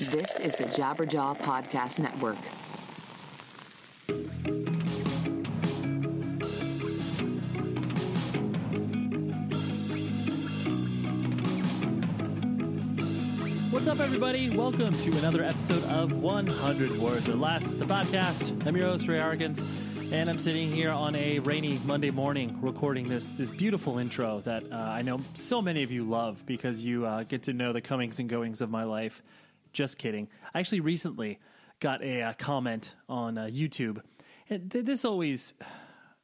This is the Jabberjaw Podcast Network. What's up, everybody? Welcome to another episode of 100 Words or Less, the podcast. I'm your host, Ray Harkins, and I'm sitting here on a rainy Monday morning recording this this beautiful intro that uh, I know so many of you love because you uh, get to know the comings and goings of my life. Just kidding. I actually recently got a, uh comment on uh, YouTube, and th- this always,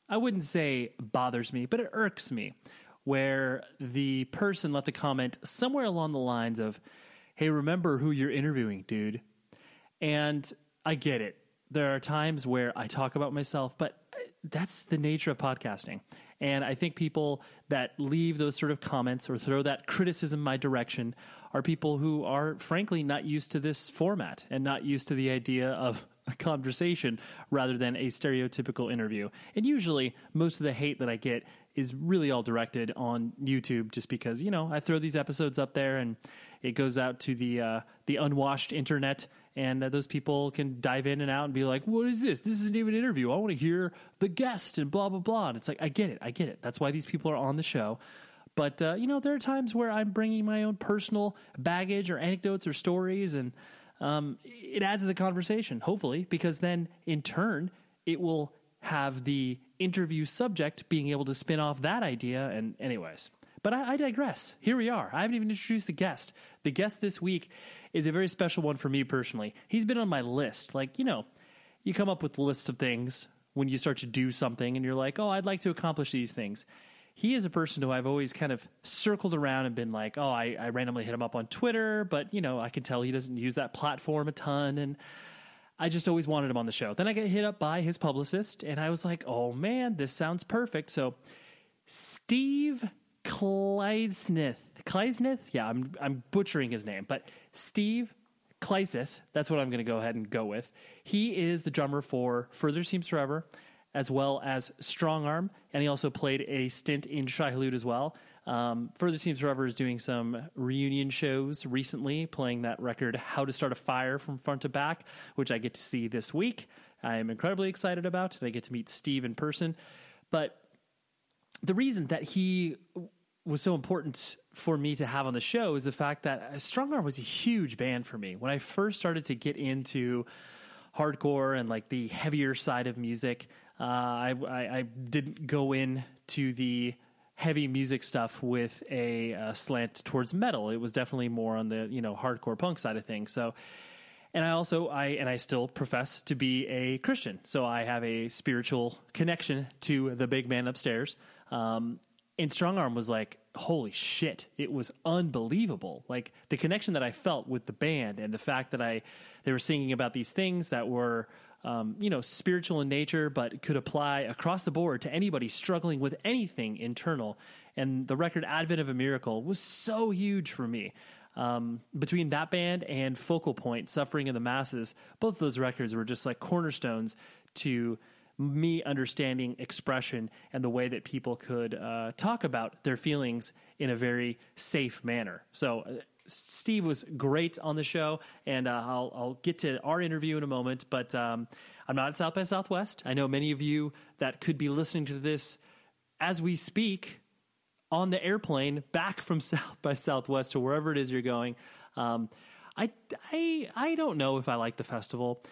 I wouldn't say bothers me, but it irks me, where the person left a comment somewhere along the lines of, hey, remember who you're interviewing, dude. And I get it. There are times where I talk about myself, but that's the nature of podcasting. And I think people that leave those sort of comments or throw that criticism my direction are people who are frankly not used to this format and not used to the idea of a conversation rather than a stereotypical interview. And usually, most of the hate that I get is really all directed on YouTube, just because you know I throw these episodes up there and it goes out to the uh, the unwashed internet, and uh, those people can dive in and out and be like, "What is this? This isn't even an interview. I want to hear the guest and blah blah blah." And it's like, I get it, I get it. That's why these people are on the show. But uh, you know, there are times where I'm bringing my own personal baggage or anecdotes or stories, and um, it adds to the conversation. Hopefully, because then in turn it will have the interview subject being able to spin off that idea. And anyways, but I, I digress. Here we are. I haven't even introduced the guest. The guest this week is a very special one for me personally. He's been on my list. Like you know, you come up with lists of things when you start to do something, and you're like, oh, I'd like to accomplish these things he is a person who I've always kind of circled around and been like, oh, I, I, randomly hit him up on Twitter, but you know, I can tell he doesn't use that platform a ton, and I just always wanted him on the show. Then I get hit up by his publicist, and I was like, oh man, this sounds perfect. So, Steve Kleisnith, Kleisnith, yeah, I'm I'm butchering his name, but Steve Kleiseth, that's what I'm going to go ahead and go with. He is the drummer for Further Seems Forever as well as Strongarm, and he also played a stint in Shai Hulud as well. Um, Further Seems Forever is doing some reunion shows recently, playing that record How to Start a Fire from front to back, which I get to see this week. I am incredibly excited about, and I get to meet Steve in person. But the reason that he was so important for me to have on the show is the fact that Strongarm was a huge band for me. When I first started to get into hardcore and like the heavier side of music, uh, I, I, I, didn't go in to the heavy music stuff with a uh, slant towards metal. It was definitely more on the you know hardcore punk side of things. So, and I also I and I still profess to be a Christian. So I have a spiritual connection to the big man upstairs. Um, and Strongarm was like, holy shit, it was unbelievable. Like the connection that I felt with the band and the fact that I they were singing about these things that were um, you know, spiritual in nature, but could apply across the board to anybody struggling with anything internal. And the record Advent of a Miracle was so huge for me. Um, between that band and Focal Point, Suffering in the Masses, both of those records were just like cornerstones to me understanding expression and the way that people could uh, talk about their feelings in a very safe manner. So, uh, Steve was great on the show, and uh, I'll, I'll, get to our interview in a moment. But um, I'm not at South by Southwest. I know many of you that could be listening to this as we speak on the airplane back from South by Southwest to wherever it is you're going. Um, I, I, I don't know if I like the festival.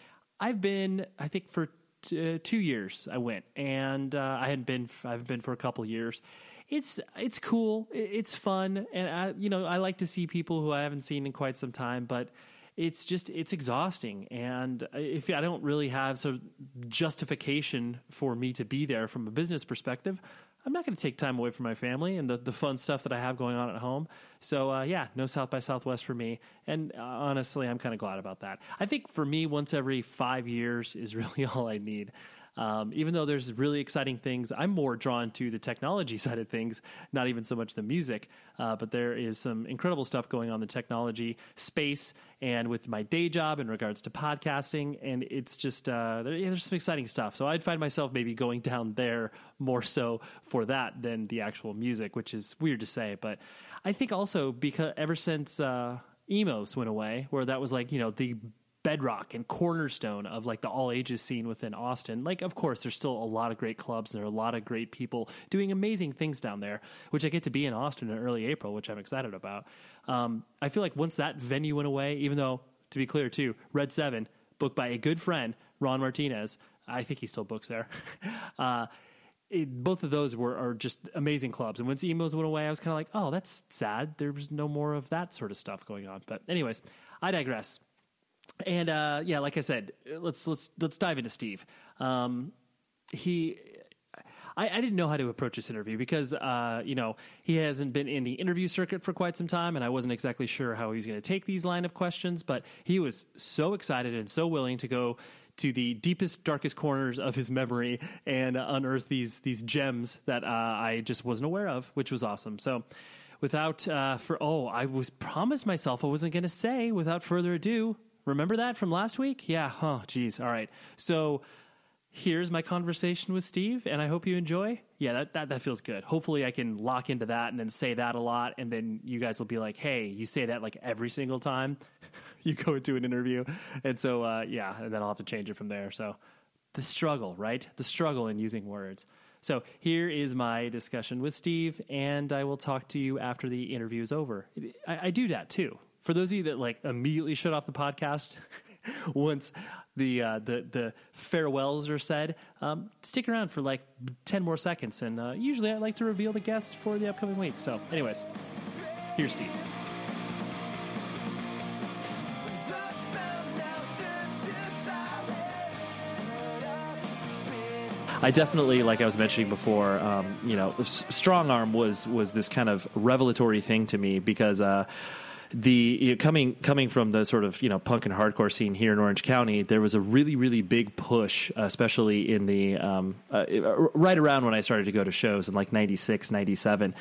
I've been, I think, for uh, two years I went, and uh, I hadn't been. I've been for a couple years it's it's cool. It's fun, and I you know I like to see people who I haven't seen in quite some time, but it's just it's exhausting and if i don't really have sort of justification for me to be there from a business perspective i'm not going to take time away from my family and the, the fun stuff that i have going on at home. So uh, yeah no south by southwest for me. And uh, honestly i'm kind of glad about that. I think for me once every five years is really all i need um, even though there's really exciting things, I'm more drawn to the technology side of things, not even so much the music. Uh, but there is some incredible stuff going on the technology space and with my day job in regards to podcasting. And it's just, uh, there, yeah, there's some exciting stuff. So I'd find myself maybe going down there more so for that than the actual music, which is weird to say. But I think also because ever since, uh, Emo's went away, where that was like you know the bedrock and cornerstone of like the all ages scene within Austin. Like, of course, there's still a lot of great clubs. And there are a lot of great people doing amazing things down there, which I get to be in Austin in early April, which I'm excited about. Um, I feel like once that venue went away, even though to be clear too, Red Seven booked by a good friend, Ron Martinez. I think he still books there. uh, it, both of those were are just amazing clubs. And once Emo's went away, I was kind of like, oh, that's sad. There was no more of that sort of stuff going on. But anyways, I digress. And uh, yeah, like I said, let's let's let's dive into Steve. Um, he I, I, didn't know how to approach this interview because, uh, you know, he hasn't been in the interview circuit for quite some time, and I wasn't exactly sure how he was going to take these line of questions. But he was so excited and so willing to go to the deepest, darkest corners of his memory and unearth these these gems that uh, I just wasn't aware of, which was awesome. So. Without uh, for oh, I was promised myself I wasn't going to say. Without further ado, remember that from last week? Yeah. Oh, geez. All right. So here's my conversation with Steve, and I hope you enjoy. Yeah, that, that, that feels good. Hopefully, I can lock into that and then say that a lot, and then you guys will be like, "Hey, you say that like every single time you go into an interview," and so uh, yeah, and then I'll have to change it from there. So the struggle, right? The struggle in using words. So here is my discussion with Steve, and I will talk to you after the interview is over. I, I do that too. For those of you that like immediately shut off the podcast once the uh, the the farewells are said, um, stick around for like ten more seconds, and uh, usually I like to reveal the guest for the upcoming week. So, anyways, here's Steve. I definitely, like I was mentioning before, um, you know, strongarm was was this kind of revelatory thing to me because. Uh, the you know, coming coming from the sort of you know punk and hardcore scene here in Orange County, there was a really really big push, especially in the um, uh, right around when I started to go to shows in like 96, 97.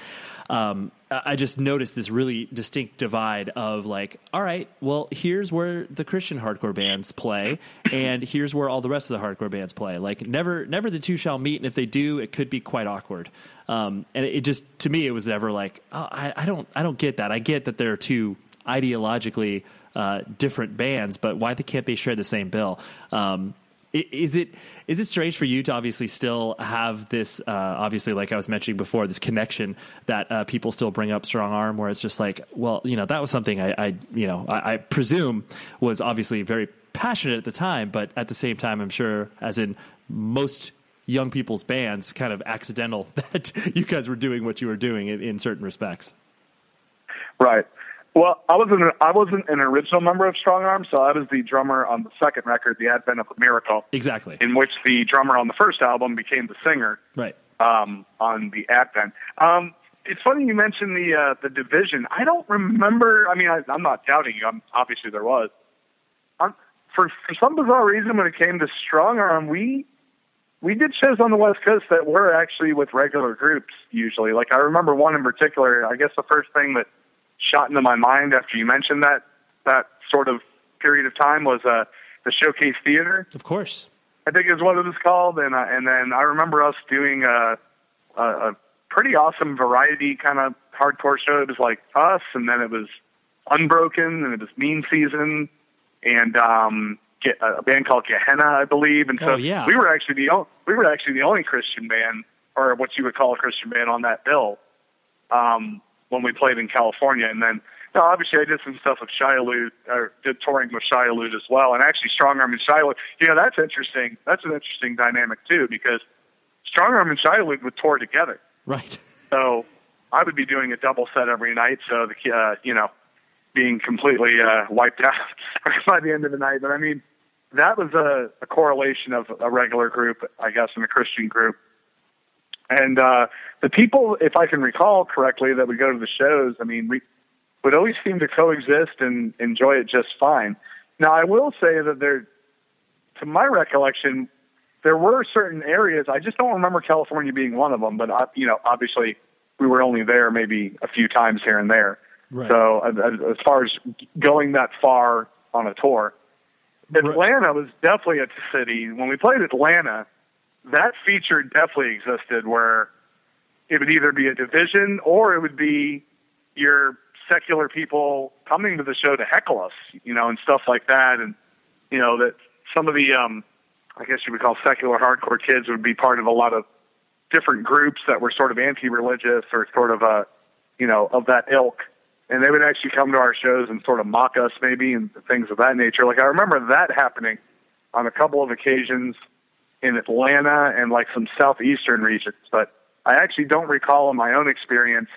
Um, I just noticed this really distinct divide of like, all right, well, here's where the Christian hardcore bands play, and here's where all the rest of the hardcore bands play. Like, never, never the two shall meet, and if they do, it could be quite awkward. Um, and it just to me, it was never like, oh, I, I, don't, I don't get that. I get that there are two ideologically uh, different bands, but why they can't they share the same bill? Um, is it is it strange for you to obviously still have this uh, obviously like I was mentioning before this connection that uh, people still bring up strongarm where it's just like well you know that was something I, I you know I, I, presume was obviously very passionate at the time but at the same time I'm sure as in most young people's bands kind of accidental that you guys were doing what you were doing in, in certain respects. Right well, I wasn't I wasn't an original member of Strongarm, so I was the drummer on the second record, The Advent of a Miracle. Exactly. In which the drummer on the first album became the singer. Right. Um, on the Advent. Um, it's funny you mentioned the uh, the division. I don't remember. I mean, I, I'm not doubting you. I'm, obviously, there was. Um, for for some bizarre reason, when it came to Strongarm, we we did shows on the West Coast that were actually with regular groups usually. Like I remember one in particular. I guess the first thing that shot into my mind after you mentioned that that sort of period of time was uh, the Showcase Theater. Of course, I think is what it was called, and uh, and then I remember us doing a, a, a pretty awesome variety kind of hardcore show. It was like us, and then it was Unbroken, and it was Mean Season, and um, a band called Gehenna, I believe. And so oh, yeah. we were actually the only, we were actually the only Christian band, or what you would call a Christian band, on that bill. Um, when we played in California. And then, you know, obviously, I did some stuff with Shai-Hulud, or did touring with Shai-Hulud as well. And actually, Strongarm and Shai-Hulud, you know, that's interesting. That's an interesting dynamic, too, because Strongarm and Shai-Hulud would tour together. Right. So I would be doing a double set every night. So, the, uh, you know, being completely uh, wiped out by the end of the night. But I mean, that was a, a correlation of a regular group, I guess, and a Christian group. And uh, the people, if I can recall correctly, that would go to the shows, I mean, we would always seem to coexist and enjoy it just fine. Now, I will say that there, to my recollection, there were certain areas. I just don't remember California being one of them, but uh, you know, obviously, we were only there maybe a few times here and there. Right. So, as far as going that far on a tour, Atlanta was definitely a city. When we played Atlanta, that feature definitely existed where it would either be a division or it would be your secular people coming to the show to heckle us, you know, and stuff like that, and you know that some of the, um, I guess you would call secular hardcore kids would be part of a lot of different groups that were sort of anti-religious or sort of uh, you know, of that ilk. And they would actually come to our shows and sort of mock us, maybe, and things of that nature. Like I remember that happening on a couple of occasions in Atlanta and like some southeastern regions, but I actually don't recall in my own experience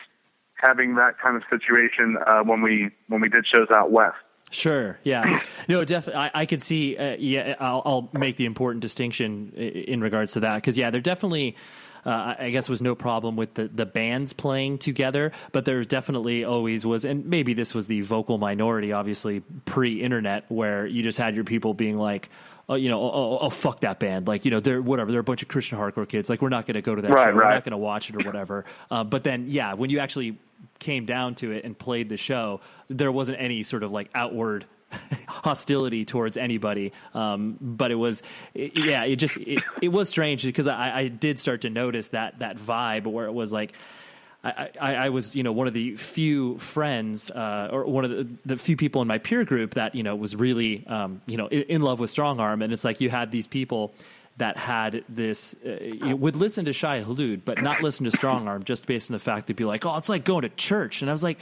having that kind of situation uh, when we when we did shows out west. Sure. Yeah. No. Definitely. I, I could see. Uh, yeah. I'll, I'll, make the important distinction in regards to that because yeah, they're definitely. Uh, I guess was no problem with the, the bands playing together, but there definitely always was, and maybe this was the vocal minority, obviously pre internet, where you just had your people being like, oh, you know, oh, oh, oh, fuck that band. Like, you know, they're whatever. They're a bunch of Christian hardcore kids. Like, we're not going to go to that right, show. Right. We're not going to watch it or whatever. Uh, but then, yeah, when you actually came down to it and played the show, there wasn't any sort of like outward hostility towards anybody. Um, but it was, it, yeah, it just, it, it was strange because I, I did start to notice that, that vibe where it was like, I, I, I, was, you know, one of the few friends, uh, or one of the, the, few people in my peer group that, you know, was really, um, you know, in, in, love with Strongarm. And it's like you had these people that had this, uh, would listen to Shai Hulud, but not listen to Strong Arm just based on the fact they'd be like, oh, it's like going to church. And I was like,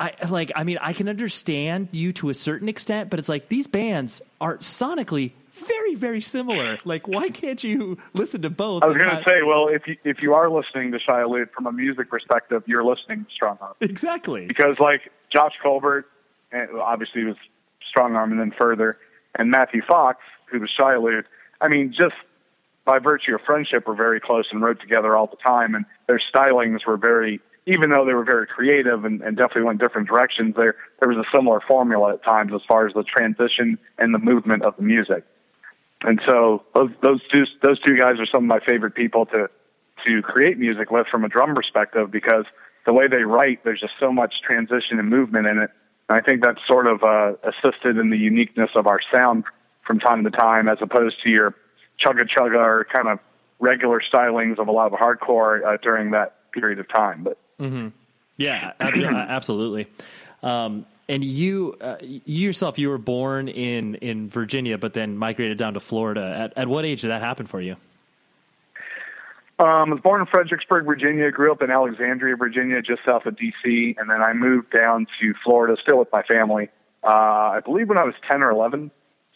I like, I mean, I can understand you to a certain extent, but it's like these bands are sonically very, very similar. Like, why can't you listen to both? I was going to say, well, if you if you are listening to Shai Hulud from a music perspective, you're listening to Strongarm. Exactly. Because like Josh Colbert, eh, obviously was Strongarm, and then further, and Matthew Fox, who was Shai Hulud. I mean, just by virtue of friendship, were very close and wrote together all the time, and their stylings were very. Even though they were very creative and, and definitely went different directions, there there was a similar formula at times as far as the transition and the movement of the music. And so those those two those two guys are some of my favorite people to to create music with from a drum perspective because the way they write, there's just so much transition and movement in it. And I think that's sort of uh, assisted in the uniqueness of our sound from time to time, as opposed to your chugga chugga or kind of regular stylings of a lot of hardcore uh, during that period of time. But mm-hmm. yeah, absolutely. Um, and you, uh, you yourself, you were born in, in Virginia, but then migrated down to Florida. At, at what age did that happen for you? Um, I was born in Fredericksburg, Virginia. Grew up in Alexandria, Virginia, just south of D.C. And then I moved down to Florida, still with my family. Uh, I believe when I was 10 or 11,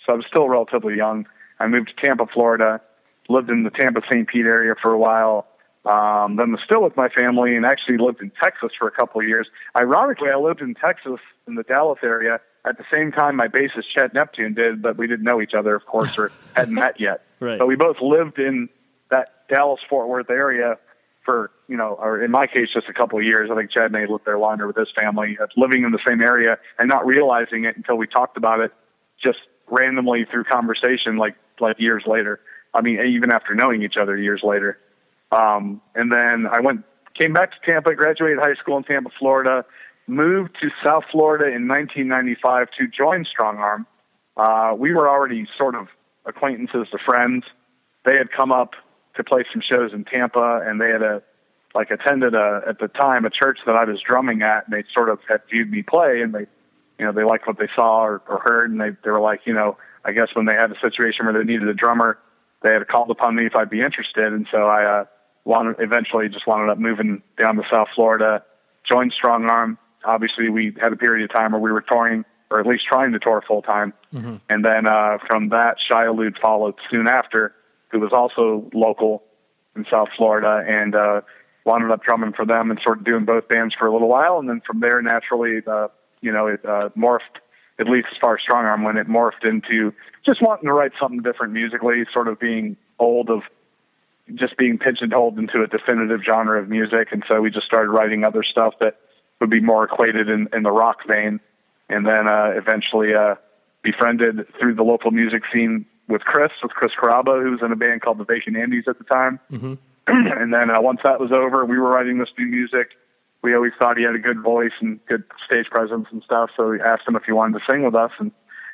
so I was still relatively young. I moved to Tampa, Florida. Lived in the Tampa St. Pete area for a while. Um, then was still with my family and actually lived in Texas for a couple of years. Ironically, I lived in Texas in the Dallas area at the same time my bassist Chad Neptune did, but we didn't know each other, of course, or hadn't met yet. Right. But we both lived in that Dallas Fort Worth area for, you know, or in my case, just a couple of years. I think Chad may lived there longer with his family, uh, living in the same area and not realizing it until we talked about it just randomly through conversation, like like years later. I mean, even after knowing each other years later. Um, and then I went, came back to Tampa, graduated high school in Tampa, Florida, moved to South Florida in 1995 to join Strongarm. Uh, we were already sort of acquaintances to friends. They had come up to play some shows in Tampa, and they had a like attended a at the time a church that I was drumming at, and they sort of had viewed me play, and they, you know, they liked what they saw or, or heard, and they they were like, you know, I guess when they had a situation where they needed a drummer, they had called upon me if I'd be interested, and so I uh, wanted eventually just wound up moving down to South Florida, joined Strongarm. Obviously, we had a period of time where we were touring, or at least trying to tour full time. Mm-hmm. And then uh, from that, Shai Hulud followed soon after, who was also local in South Florida, and uh, wound up drumming for them and sort of doing both bands for a little while. And then from there, naturally, uh, you know, it uh, morphed, at least as far as Strongarm when it morphed into just wanting to write something different musically, sort of being old of just being pigeonholed into a definitive genre of music. And so we just started writing other stuff that would be more equated in, in the rock vein. And then uh, eventually uh, befriended through the local music scene with Chris, with Chris Carrabba, who was in a band called the Vacant Andes at the time. Mm-hmm. and then uh, once that was over, we were writing this new music. We always thought he had a good voice and good stage presence and stuff. So we asked him if he wanted to sing with us. And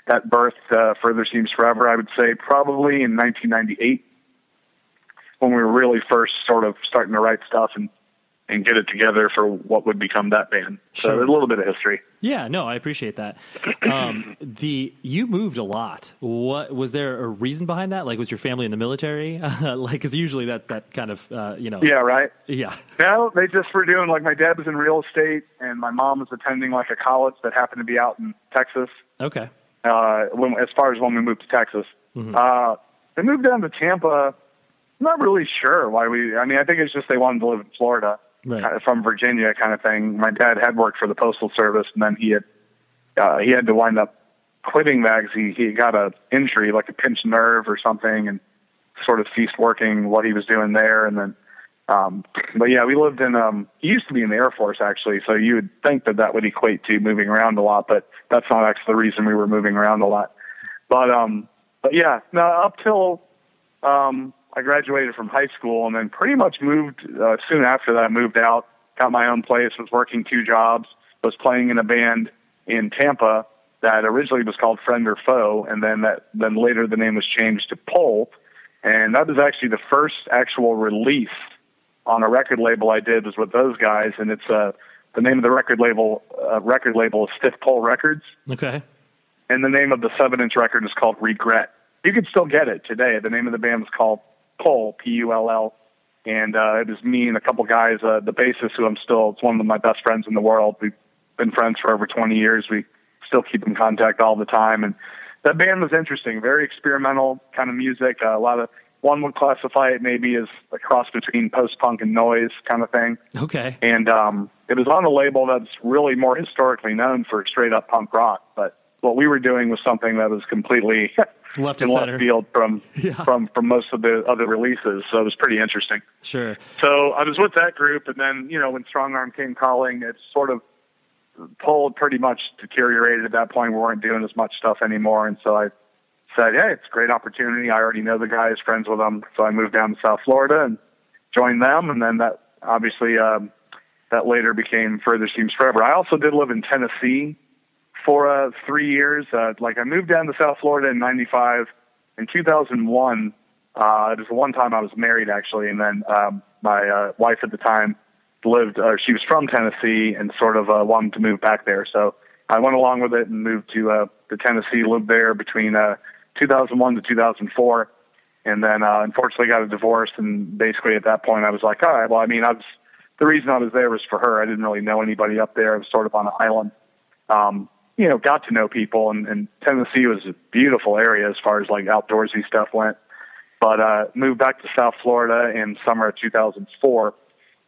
that birthed uh, Further Seems Forever, I would say, probably in 1998 when we were really first sort of starting to write stuff and and get it together for what would become that band. So Sure. there's a little bit of history. Yeah, no, I appreciate that. Um, the you moved a lot. What was there a reason behind that? Like, was your family in the military? like, because usually that that kind of uh, you know. Yeah, right. Yeah. No, they just were doing like my dad was in real estate and my mom was attending like a college that happened to be out in Texas. Okay. Uh, when as far as when we moved to Texas, uh, they moved down to Tampa. Not really sure why we. I mean, I think it's just they wanted to live in Florida, Right. kind of from Virginia, kind of thing. My dad had worked for the postal service, and then he had uh, he had to wind up quitting that 'cause he he got a injury, like a pinched nerve or something, and sort of ceased working what he was doing there, and then. Um, but yeah, we lived in, um, he used to be in the Air Force actually, so you would think that that would equate to moving around a lot, but that's not actually the reason we were moving around a lot. But, um, but yeah, no, up till, um, I graduated from high school and then pretty much moved, uh, soon after that, I moved out, got my own place, was working two jobs, was playing in a band in Tampa that originally was called Friend or Foe, and then that, then later the name was changed to Pull. And that was actually the first actual release on a record label I did was with those guys, and it's uh the name of the record label uh, record label is Stiff Pole Records, Okay. and the name of the seven inch record is called Regret. You can still get it today. The name of the band was called Pull P U L L, and uh, it was me and a couple guys. Uh, the bassist, who I'm still, it's one of my best friends in the world. We've been friends for over 20 years. We still keep in contact all the time, and that band was interesting. Very experimental kind of music. Uh, a lot of one would classify it maybe as a cross between post punk and noise kind of thing Okay. and um, it was on a label that's really more historically known for straight up punk rock. But what we were doing was something that was completely Left in left field from Yeah. from from most of the other releases. So it was pretty interesting. Sure. So I was with that group, and then you know when Strongarm came calling, it sort of pulled pretty much deteriorated at that point. We weren't doing as much stuff anymore, and so I said, "Hey, it's a great opportunity. I already know the guys, friends with them." So I moved down to South Florida and joined them, and then that obviously um, that later became Further Seems Forever. I also did live in Tennessee for uh, three years. Uh, like I moved down to South Florida in '95. In 2001, uh, it was the one time I was married actually, and then um, my uh, wife at the time lived. Uh, she was from Tennessee and sort of uh, wanted to move back there, so I went along with it and moved to uh, to Tennessee. Lived there between uh, 2001 to 2004, and then uh, unfortunately got a divorce. And basically at that point, I was like, all right, well, I mean, I was the reason I was there was for her. I didn't really know anybody up there. I was sort of on an island. Um, you know, got to know people, and, and Tennessee was a beautiful area as far as like outdoorsy stuff went. But uh, moved back to South Florida in summer of 2004,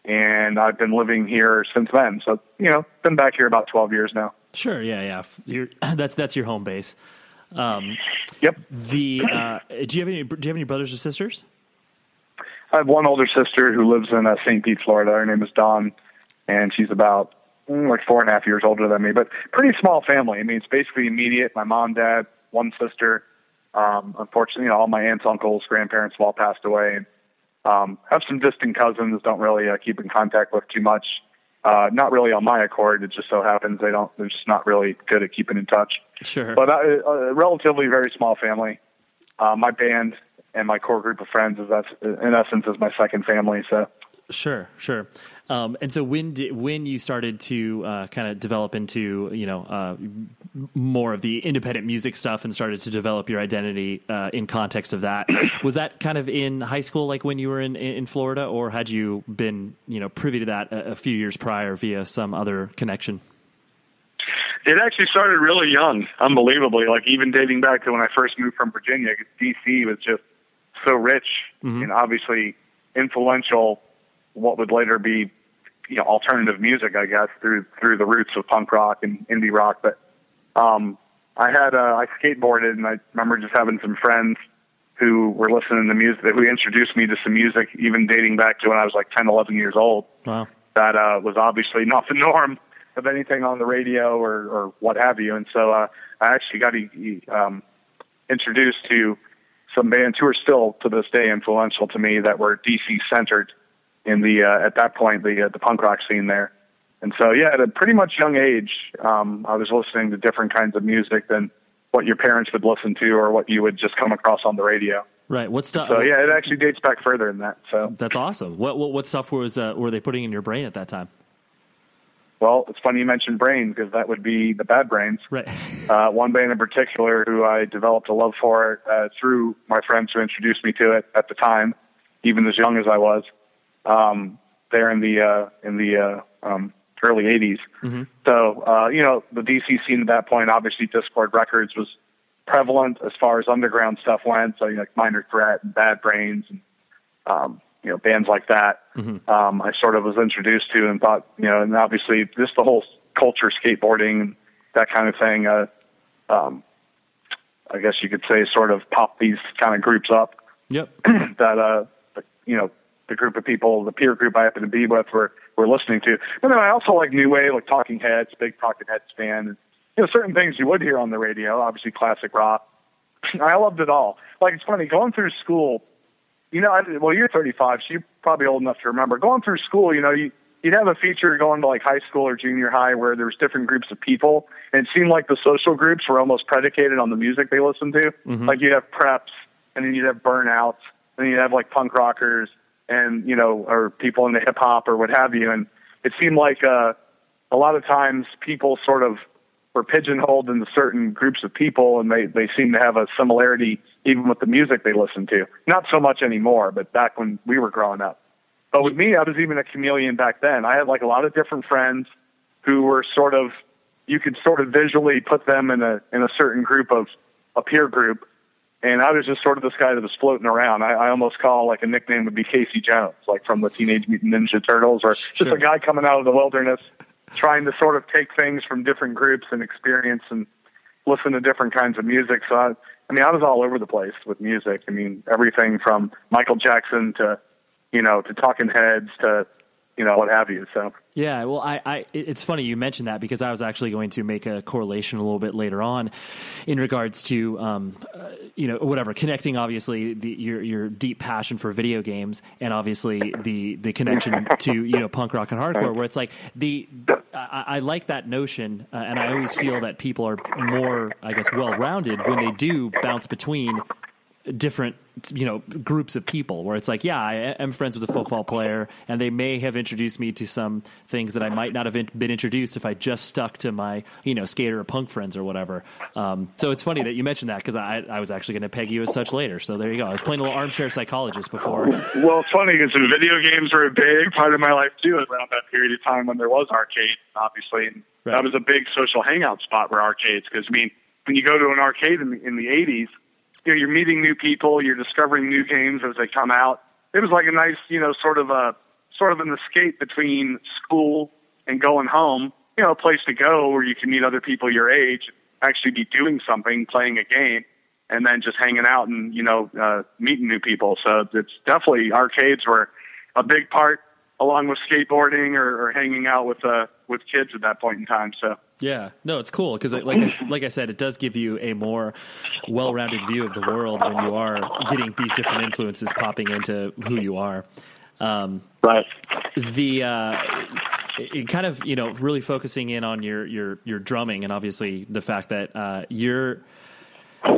and I've been living here since then. So you know, been back here about 12 years now. Sure. Yeah. Yeah. You're, that's that's your home base. Um, Yep. the uh, do you have any do you have any brothers or sisters? I have one older sister who lives in uh, St. Pete, Florida. Her name is Dawn, and she's about like four and a half years older than me. But pretty small family. I mean, it's basically immediate. My mom, dad, one sister. Um, unfortunately, you know, all my aunts, uncles, grandparents have all passed away, and um, have some distant cousins. Don't really uh, keep in contact with too much. Uh, not really on my accord. It just so happens they don't. They're just not really good at keeping in touch. Sure. But I, a relatively very small family. Uh, my band and my core group of friends is that's in essence is my second family. So Sure, sure. Um, and so when did, when you started to uh, kind of develop into you know uh, more of the independent music stuff and started to develop your identity uh, in context of that, was that kind of in high school, like when you were in in Florida, or had you been you know privy to that a, a few years prior via some other connection? it actually started really young, unbelievably. Like even dating back to when I first moved from Virginia, DC was just so rich and obviously influential. What would later be, you know, alternative music, I guess, through through the roots of punk rock and indie rock. But um, I had uh, I skateboarded, and I remember just having some friends who were listening to music that who introduced me to some music, even dating back to when I was like 10, 11 years old Wow. that uh, was obviously not the norm of anything on the radio or, or what have you. And so uh, I actually got um, introduced to some bands who are still to this day influential to me that were DC centered in the uh, at that point the uh, the punk rock scene there. And so yeah, at a pretty much young age, um, I was listening to different kinds of music than what your parents would listen to or what you would just come across on the radio. Right. What stuff? So yeah, it actually dates back further than that. So that's awesome. What what, what stuff was uh, were they putting in your brain at that time? Well, it's funny you mentioned brains because that would be the Bad Brains. Right. uh, one band in particular who I developed a love for uh, through my friends who introduced me to it at the time, even as young as I was. Um, there in the uh, in the uh, um, early '80s. Mm-hmm. So uh, you know the DC scene at that point, obviously Dischord Records was prevalent as far as underground stuff went. So you know, like Minor Threat and Bad Brains and um, you know bands like that. Mhm. Um, I sort of was introduced to and thought you know, and obviously just the whole culture, skateboarding, and that kind of thing. Uh, um, I guess you could say sort of pop these kind of groups up Yep. that uh you know the group of people the peer group I happen to be with were were listening to. But then I also like new wave, like Talking Heads, big Talking Heads fan, and you know certain things you would hear on the radio, obviously classic rock. I loved it all. Like it's funny going through school. You know, I, well, you're 35, so you're probably old enough to remember going through school. You know, you you'd have a feature going to like high school or junior high where there was different groups of people, and it seemed like the social groups were almost predicated on the music they listened to. Mhm. Like you'd have preps, and then you'd have burnouts, and then you'd have like punk rockers, and you know, or people into hip hop or what have you. And it seemed like uh, a lot of times people sort of were pigeonholed into certain groups of people, and they they seem to have a similarity even with the music they listen to. Not so much anymore, but back when we were growing up. But with me, I was even a chameleon back then. I had like a lot of different friends who were sort of you could sort of visually put them in a in a certain group of a peer group. And I was just sort of this guy that was floating around. I, I almost call like a nickname would be Casey Jones, like from the Teenage Mutant Ninja Turtles, or Sure. just a guy coming out of the wilderness, trying to sort of take things from different groups and experience and listen to different kinds of music. So I, I mean, I was all over the place with music. I mean, everything from Michael Jackson to, you know, to Talking Heads to, you know, what have you. So Yeah, well, I, I, it's funny you mentioned that because I was actually going to make a correlation a little bit later on, in regards to, um, uh, you know, whatever connecting obviously the, your your deep passion for video games and obviously the the connection to you know punk rock and hardcore, where it's like the I, I like that notion, uh, and I always feel that people are more, I guess, well rounded when they do bounce between different you know groups of people where it's like yeah i am friends with a football player and they may have introduced me to some things that i might not have in- been introduced if i just stuck to my you know skater or punk friends or whatever um, so it's funny that you mentioned that because I, I was actually going to peg you as such later so there you go i was playing a little armchair psychologist before Well, it's funny because video games were a big part of my life too. Around that period of time when there was arcade, obviously, and Right. that was a big social hangout spot were arcades. Because I mean, when you go to an arcade in the, in the '80s, you know, you're meeting new people, you're discovering new games as they come out. It was like a nice, you know, sort of a sort of an escape between school and going home. You know, a place to go where you can meet other people your age, actually be doing something, playing a game and then just hanging out and you know uh, meeting new people. So it's definitely arcades were a big part, along with skateboarding or, or hanging out with uh, with kids at that point in time. So Yeah, no, it's cool because, like, I, like I said, it does give you a more well-rounded view of the world when you are getting these different influences popping into who you are. Um, right, the uh, it, kind of you know really focusing in on your your your drumming and obviously the fact that uh, your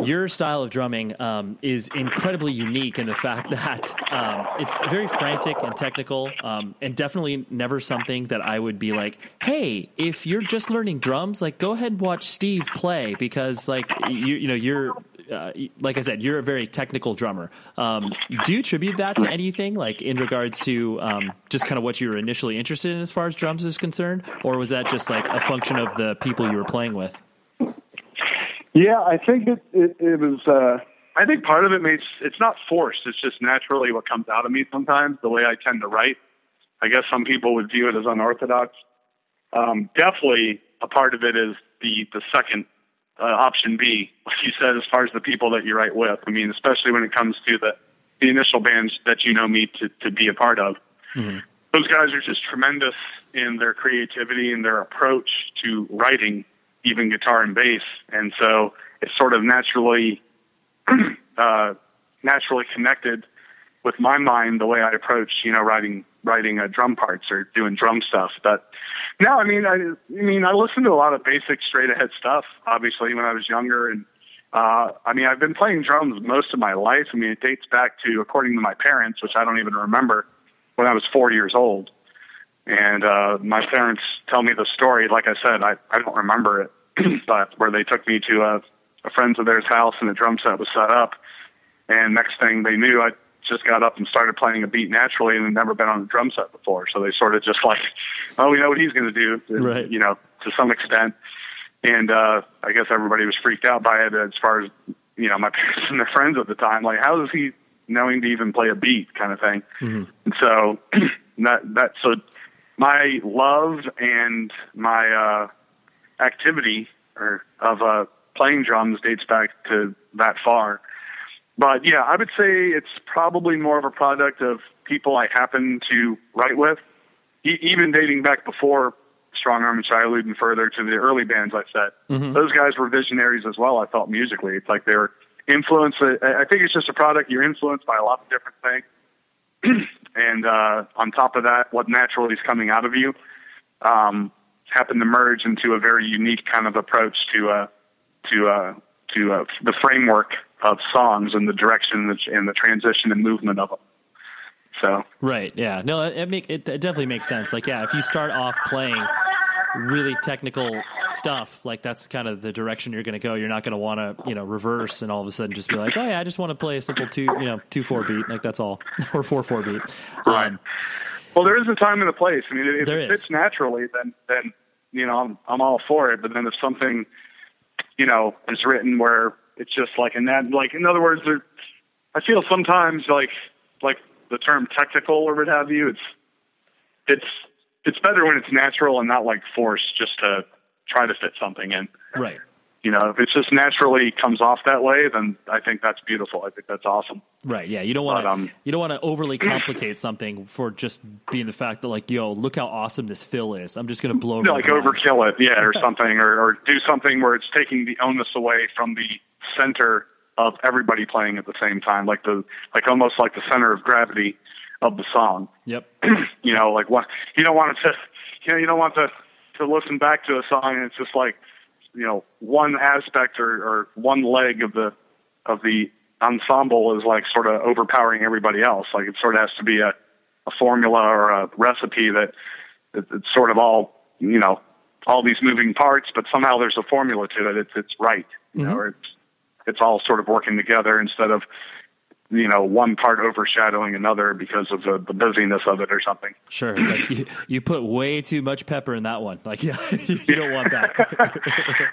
your style of drumming um, is incredibly unique in the fact that um, it's very frantic and technical, um, and definitely never something that I would be like, "Hey, if you're just learning drums, like go ahead and watch Steve play because like you you know you're." Uh, like I said, you're a very technical drummer. Um, do you attribute that to anything, like in regards to um, just kind of what you were initially interested in as far as drums is concerned, or was that just like a function of the people you were playing with? Yeah, I think it it, it was. Uh, I think part of it makes it's not forced. It's just naturally what comes out of me sometimes. The way I tend to write. I guess some people would view it as unorthodox. Um, definitely, a part of it is the the second uh, option B, like you said, as far as the people that you write with. I mean, especially when it comes to the the initial bands that you know me to to be a part of. Those guys are just tremendous in their creativity and their approach to writing, even guitar and bass, and so it's sort of naturally uh, naturally connected with my mind the way I approach, you know, writing writing uh, drum parts or doing drum stuff. But no, I mean, I, I mean, I listened to a lot of basic straight ahead stuff. Obviously, when I was younger, and Uh, I mean, I've been playing drums most of my life. I mean, it dates back to, according to my parents, which I don't even remember, when I was four years old. And uh, my parents tell me the story. Like I said, I, I don't remember it, but where they took me to a, a friend's of theirs' house and a drum set was set up. And next thing they knew, I just got up and started playing a beat naturally and had never been on a drum set before. So they sort of just like, oh, we know what he's going to do, Right. you know, to some extent. And uh, I guess everybody was freaked out by it as far as, you know, my parents and their friends at the time. Like, how is he knowing to even play a beat kind of thing? And so that, that, so my love and my uh, activity or of uh, playing drums dates back to that far. But yeah, I would say it's probably more of a product of people I happen to write with, e- even dating back before Strongarm and Child even further to the early bands I said. Those guys were visionaries as well. I felt musically, it's like they were influenced. I think it's just a product. You're influenced by a lot of different things, and uh, on top of that, what naturally is coming out of you um, happened to merge into a very unique kind of approach to uh, to uh, to uh, the framework of songs and the direction and the, transition and movement of them. So Right. Yeah. No, it make it, it definitely makes sense. Like, yeah, if you start off playing really technical stuff, like that's kind of the direction you're going to go. You're not going to want to, you know, reverse and all of a sudden just be like, oh yeah, I just want to play a simple two, you know, two four beat, like that's all, or four four beat. Right. Um, Well, there is a time and a place. I mean, if it is. fits naturally, then then you know I'm I'm all for it. But then if something you know is written where it's just like in that like in other words, there, I feel sometimes like like the term technical or what have you. It's it's it's better when it's natural and not like forced just to try to fit something in. right. You know, if it just naturally comes off that way, then I think that's beautiful. I think that's awesome. Right. Yeah. You don't want to. Um, you don't want to overly complicate something for just being the fact that like, yo, look how awesome this fill is. I'm just going to blow. Know, like mind. overkill it, yeah, or something, or, or do something where it's taking the onus away from the center of everybody playing at the same time, like the like almost like the center of gravity of the song. Yep. you know, like what you don't want it to, you know, you don't want to to listen back to a song and it's just like, you know, one aspect or, or one leg of the of the ensemble is like sort of overpowering everybody else. Like it sort of has to be a, a formula or a recipe that, that it's sort of all you know all these moving parts, but somehow there's a formula to it. It's it's right, you know, or it's it's all sort of working together instead of you know one part overshadowing another because of the, the busyness of it or something. Sure. It's like you, you put way too much pepper in that one. Like, yeah, you don't want that.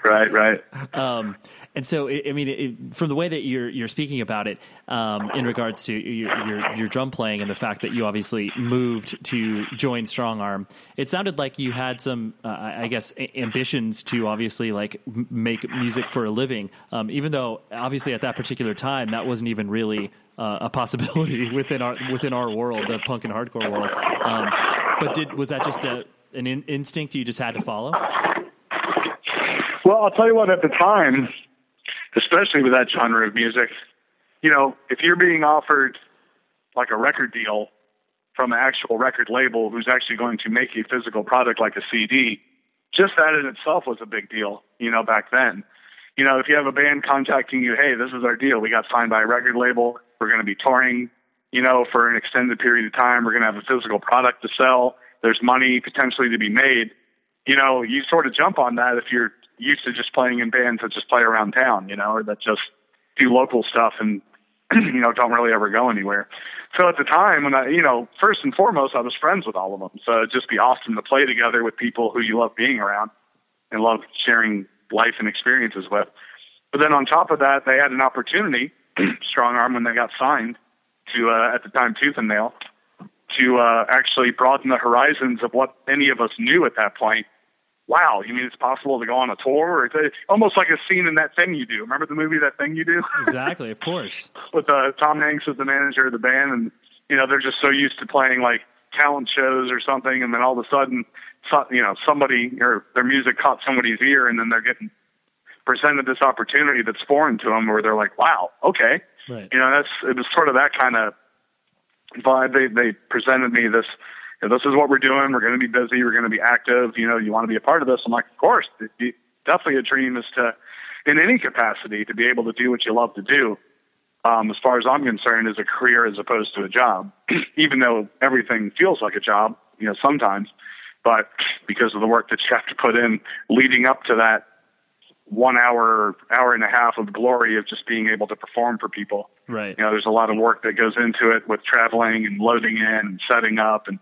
Right, right. Um, and so, I I mean, it, from the way that you're you're speaking about it, um, in regards to your, your your drum playing and the fact that you obviously moved to join Strongarm, it sounded like you had some, uh, I guess, ambitions to obviously like m- make music for a living. Um, even though obviously at that particular time that wasn't even really uh, a possibility within our within our world, the punk and hardcore world. Um, but did was that just a an in, instinct you just had to follow? Well, I'll tell you what, at the time, especially with that genre of music, you know, if you're being offered like a record deal from an actual record label who's actually going to make a physical product like a CD, just that in itself was a big deal, you know, back then. You know, if you have a band contacting you, hey, this is our deal. We got signed by a record label. We're going to be touring, you know, for an extended period of time. We're going to have a physical product to sell. There's money potentially to be made. You know, you sort of jump on that if you're used to just playing in bands that just play around town, you know, or that just do local stuff and you know don't really ever go anywhere. So at the time, when I, you know, first and foremost, I was friends with all of them. So it'd just be awesome to play together with people who you love being around and love sharing life and experiences with. But then on top of that, they had an opportunity, Strongarm, when they got signed to uh, at the time Tooth and Nail, to uh, actually broaden the horizons of what any of us knew at that point. Wow, you mean it's possible to go on a tour? It's almost like a scene in that thing you do. Remember the movie That Thing You Do? Exactly, of course. with uh, Tom Hanks as the manager of the band, and you know they're just so used to playing like talent shows or something, and then all of a sudden, so, you know, somebody or their music caught somebody's ear, and then they're getting presented this opportunity that's foreign to them, where they're like, "Wow, okay," Right. you know, that's it was sort of that kind of vibe. They they presented me this. you know, this is what we're doing. We're going to be busy. We're going to be active. You know, you want to be a part of this. I'm like, of course. Definitely a dream is to in any capacity to be able to do what you love to do. Um, as far as I'm concerned, is a career as opposed to a job. Even though everything feels like a job, you know, sometimes, but because of the work that you have to put in leading up to that one hour, hour and a half of glory of just being able to perform for people. Right. You know, there's a lot of work that goes into it with traveling and loading in and setting up and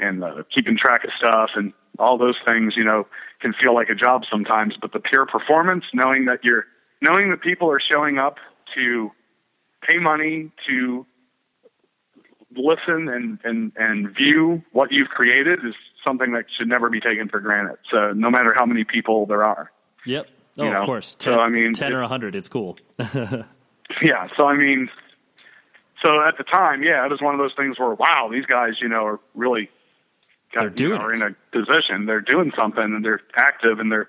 and uh, keeping track of stuff and all those things. You know, can feel like a job sometimes, but the pure performance, knowing that you're knowing that people are showing up to pay money to listen and and and view what you've created is something that should never be taken for granted. So no matter how many people there are. Yep. Oh, You know, of course. so, I mean, ten or a hundred, it's cool. Yeah. So I mean, so at the time, yeah, it was one of those things where wow, these guys, you know, are really got, They're doing you know, are in a position. They're doing something, and they're active, and they're,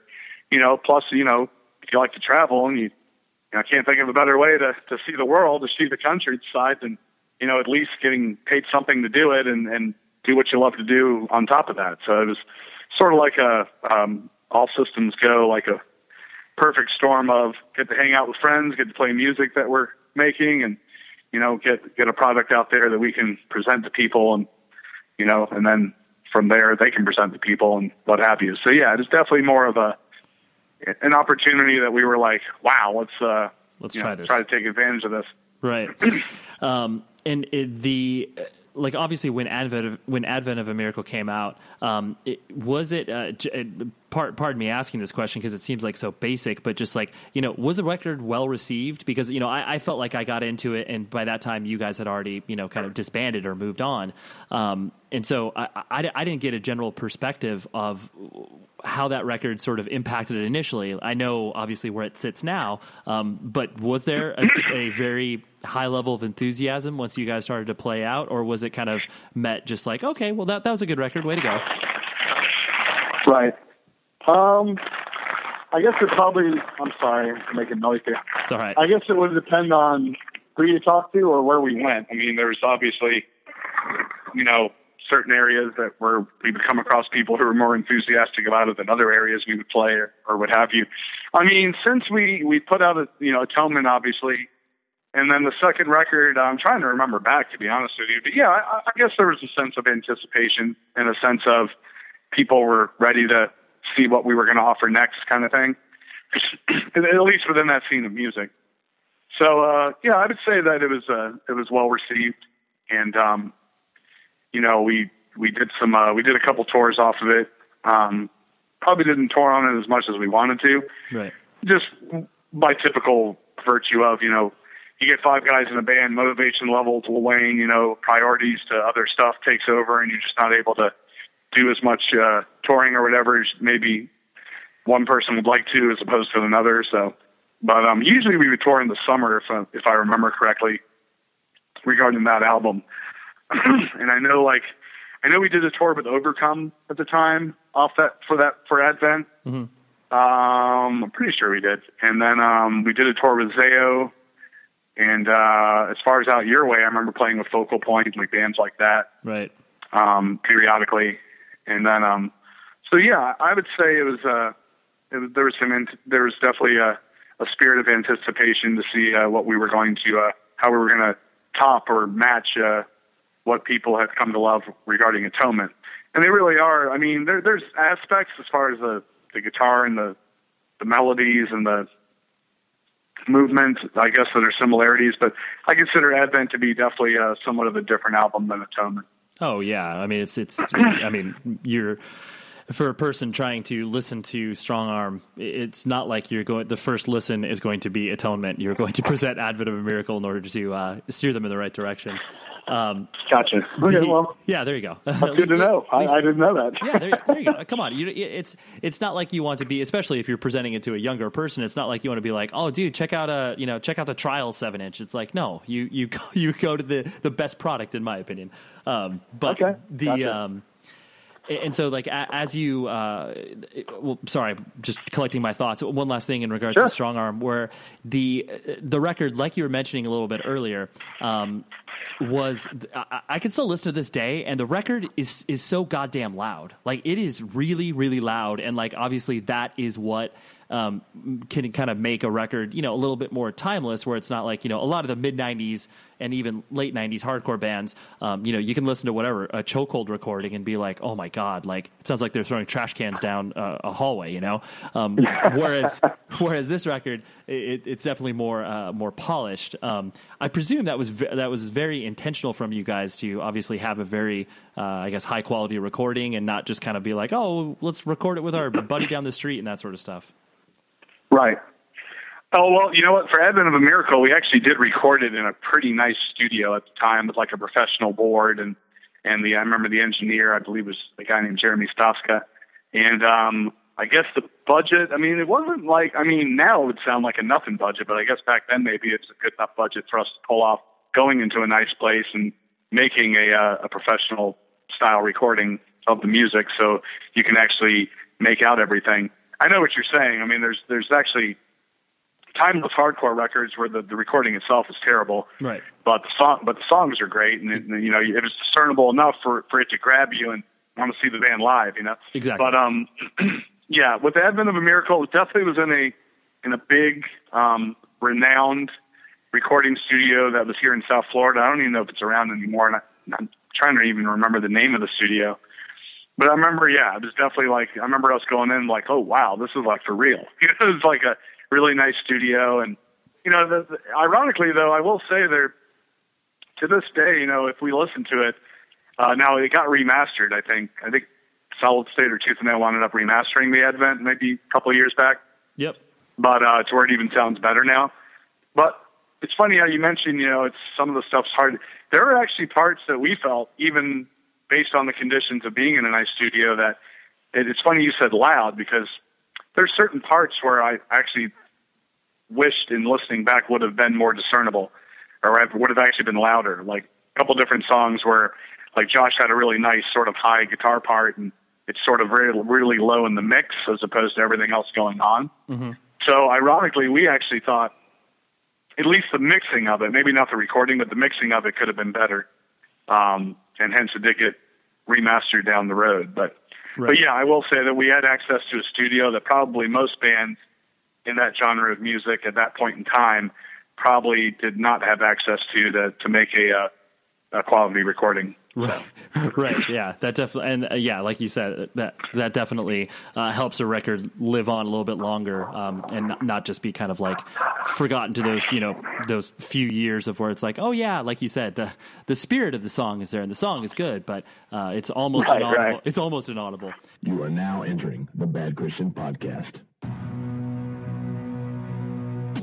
you know, plus, you know, if you like to travel, and you, you know, I can't think of a better way to to see the world, to see the countryside, than you know, at least getting paid something to do it, and and do what you love to do on top of that. So it was sort of like a um, all systems go, like a perfect storm of get to hang out with friends, get to play music that we're making, and you know get get a product out there that we can present to people, and you know, and then from there they can present to people and what have you. So yeah, it's definitely more of a an opportunity that we were like, wow, let's uh, Let's try know, this. try to take advantage of this. Right. um, and it, the like obviously when Advent of, when Advent of a Miracle came out, um, it, was it? Uh, uh, part, pardon me asking this question because it seems like so basic, but just like you know, was the record well received? Because you know, I, I felt like I got into it, and by that time, you guys had already you know kind of disbanded or moved on, um, and so I, I, I didn't get a general perspective of how that record sort of impacted it initially. I know obviously where it sits now, um, but was there a, a very high level of enthusiasm once you guys started to play out, or was it kind of met just like, okay, well that that was a good record, way to go? Right. Um, I guess it probably. I'm sorry, I'm making noise here. It's all right. I guess it would depend on who you talk to or where we went. I mean, there's obviously, you know, certain areas that where we would come across people who were more enthusiastic about it than other areas we would play or, or what have you. I mean, since we we put out a you know Atonement, obviously, and then the second record, I'm trying to remember back to be honest with you, but yeah, I, I guess there was a sense of anticipation and a sense of people were ready to see what we were going to offer next, kind of thing. At least within that scene of music. So uh, yeah, I would say that it was uh, it was well received, and um, you know we we did some uh, we did a couple tours off of it. Um, probably didn't tour on it as much as we wanted to, right. just by typical virtue of you know you get five guys in a band, motivation levels will wane, you know priorities to other stuff takes over, and you're just not able to do as much uh, touring or whatever as maybe one person would like to as opposed to another. So, but um, usually we would tour in the summer if uh, if I remember correctly regarding that album. and I know like I know we did a tour with Overcome at the time off that for that for Advent. Mhm. Um, I'm pretty sure we did. And then um, we did a tour with Zao. And uh, as far as out your way, I remember playing with Focal Point, like bands like that Right. um, periodically, and then um, so yeah, I would say it was uh, it was, there was some there was definitely a, a spirit of anticipation to see uh, what we were going to uh, how we were going to top or match uh, what people have come to love regarding Atonement, and they really are. I mean, there, there's aspects as far as the the guitar and the the melodies and the movement, I guess that are similarities, but I consider Advent to be definitely uh, somewhat of a different album than Atonement. Oh yeah, I mean it's it's. I mean you're for a person trying to listen to Strongarm. It's not like you're going. The first listen is going to be Atonement. You're going to present Advent of a Miracle in order to uh, steer them in the right direction. Um, Gotcha. Okay, the- well, yeah, there you go. that's good to know. I, I didn't know that. yeah, there, there you go. Come on, you, it's it's not like you want to be, especially if you're presenting it to a younger person. It's not like you want to be like, oh, dude, check out a you know check out the trial seven inch. It's like no, you you go, you go to the the best product in my opinion. Um, but Okay, the gotcha. um, and so like as you uh, well, sorry, just collecting my thoughts. One last thing in regards Sure. to Strongarm, where the the record, like you were mentioning a little bit earlier. Um, was I, I can still listen to this day, and the record is is so goddamn loud. Like it is really, really loud, and like obviously that is what um, can kind of make a record, you know, a little bit more timeless, where it's not like you know a lot of the mid '90s and even late '90s hardcore bands. Um, you know, you can listen to whatever a chokehold recording and be like, oh my god, like it sounds like they're throwing trash cans down a, a hallway, you know. Um, whereas whereas this record, it, it's definitely more uh, more polished. Um, I presume that was that was very intentional from you guys to obviously have a very uh, I guess high quality recording and not just kind of be like, oh, let's record it with our buddy down the street and that sort of stuff. Right. Oh well, you know what? For Advent of a Miracle, we actually did record it in a pretty nice studio at the time with like a professional board and and the I remember the engineer I believe was a guy named Jeremy Staska, and um, I guess the budget. I mean, it wasn't like I mean now it would sound like a nothing budget, but I guess back then maybe it's a good enough budget for us to pull off going into a nice place and making a uh, a professional style recording of the music, so you can actually make out everything. I know what you're saying. I mean, there's there's actually timeless hardcore records where the, the recording itself is terrible, right? But the song, but the songs are great, and, it, you know it was discernible enough for for it to grab you and want to see the band live, you know. Exactly. But um, yeah, with the Advent of a Miracle, it definitely was in a in a big, um, renowned recording studio that was here in South Florida. I don't even know if it's around anymore, and I, I'm trying to even remember the name of the studio. But I remember, yeah, it was definitely like I remember us going in like, oh wow, this is like for real. You know, it was like a really nice studio, and you know, the, the, ironically though, I will say there to this day, you know, if we listen to it, uh, now it got remastered. I think I think Solid State or Tooth and Nail ended up remastering the Advent maybe a couple of years back. Yep. But uh, to where it even sounds better now. But it's funny how you mentioned, you know, it's some of the stuff's hard. There are actually parts that we felt, even based on the conditions of being in a nice studio, that it, it's funny you said loud because there's certain parts where I actually wished in listening back would have been more discernible or would have actually been louder. Like a couple different songs where like Josh had a really nice sort of high guitar part and it's sort of really, really low in the mix as opposed to everything else going on. Mm-hmm. So ironically, we actually thought at least the mixing of it, maybe not the recording, but the mixing of it could have been better. Um, and hence it did get remastered down the road. But, right. but yeah, I will say that we had access to a studio that probably most bands in that genre of music at that point in time probably did not have access to to, to make a, a, a quality recording. Right, right, yeah, that definitely, and uh, yeah, like you said, that that definitely uh, helps a record live on a little bit longer, um, and not just be kind of like forgotten to those, you know, those few years of where it's like, oh yeah, like you said, the the spirit of the song is there, and the song is good, but uh, it's almost right, inaudible. Right. It's almost inaudible. You are now entering the Bad Christian Podcast.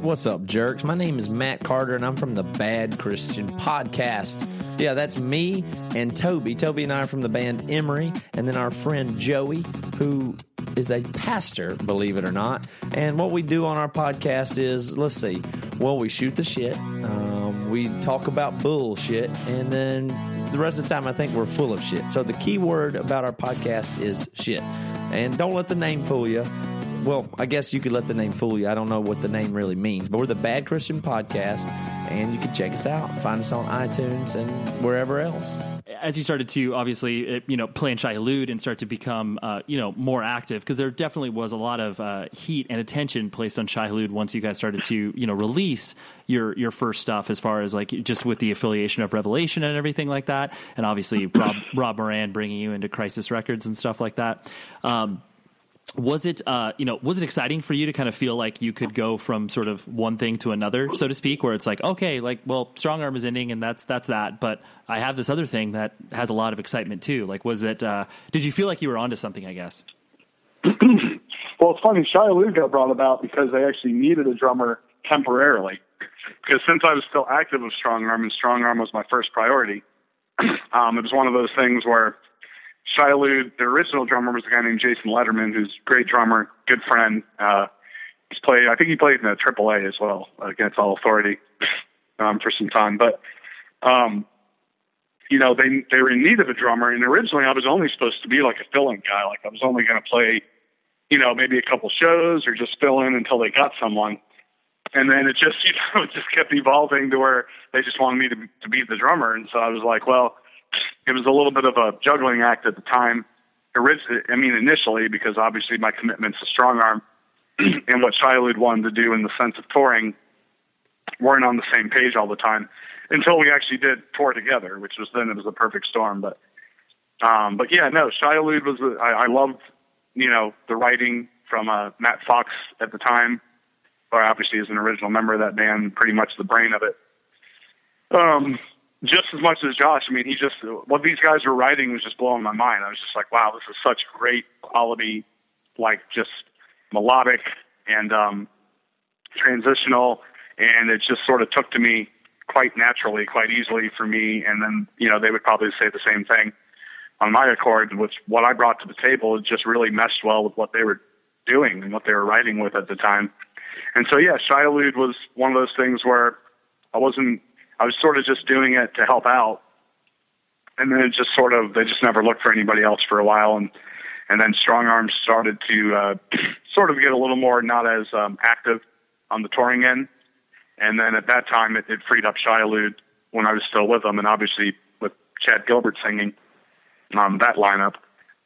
What's up, jerks? My name is Matt Carter, and I'm from the Bad Christian Podcast. Yeah, that's me and Toby. Toby and I are from the band Emery, and then our friend Joey, who is a pastor, believe it or not. And what we do on our podcast is, let's see, well, we shoot the shit, um, we talk about bullshit, and then the rest of the time, I think we're full of shit. So the key word about our podcast is shit. And don't let the name fool you well, I guess you could let the name fool you. I don't know what the name really means, but we're the Bad Christian Podcast, and you can check us out. Find us on iTunes and wherever else. As you started to obviously, you know, play in Shai Hulud and start to become, uh, you know, more active, because there definitely was a lot of uh, heat and attention placed on Shai Hulud once you guys started to, you know, release your your first stuff, as far as like just with the affiliation of Revelation and everything like that, and obviously Rob Rob Moran bringing you into Crisis Records and stuff like that. Um, was it uh, you know was it exciting for you to kind of feel like you could go from sort of one thing to another so to speak where it's like okay like well strongarm is ending and that's that's that but i have this other thing that has a lot of excitement too. Like was it uh, did you feel like you were onto something i guess? Well it's funny Shai Hulud got brought about because they actually needed a drummer temporarily. Because since i was still active with strongarm and strongarm was my first priority um, it was one of those things where Hulud, the original drummer was a guy named Jason Letterman, who's a great drummer, good friend. Uh, he's played, I think he played in the AAA as well against All Authority um, for some time. But, um, you know, they they were in need of a drummer, and originally I was only supposed to be like a fill-in guy. Like I was only going to play, you know, maybe a couple shows or just fill in until they got someone. And then it just, you know, it just kept evolving to where they just wanted me to to be the drummer, and so I was like, well it was a little bit of a juggling act at the time. I mean, initially, because obviously my commitment's to strongarm. and what Shai Hulud wanted to do in the sense of touring weren't on the same page all the time until we actually did tour together, which was then it was a perfect storm. But um, but yeah, no, Shai Hulud was I, I loved you know the writing from uh, Matt Fox at the time, or obviously as an original member of that band, pretty much the brain of it. Um, just as much as Josh. I mean, he just what these guys were writing was just blowing my mind. I was just like, wow, this is such great quality, like just melodic and um, transitional, and it just sort of took to me quite naturally, quite easily for me. And then you know they would probably say the same thing on my accord, which what I brought to the table it just really meshed well with what they were doing and what they were writing with at the time. And so yeah, Shai Hulud was one of those things where I wasn't I was sort of just doing it to help out. And then it just sort of, they just never looked for anybody else for a while. And, and then Strongarms started to uh, sort of get a little more not as um, active on the touring end. And then at that time, it, it freed up Shai Hulud when I was still with them. And obviously, with Chad Gilbert singing um, that lineup,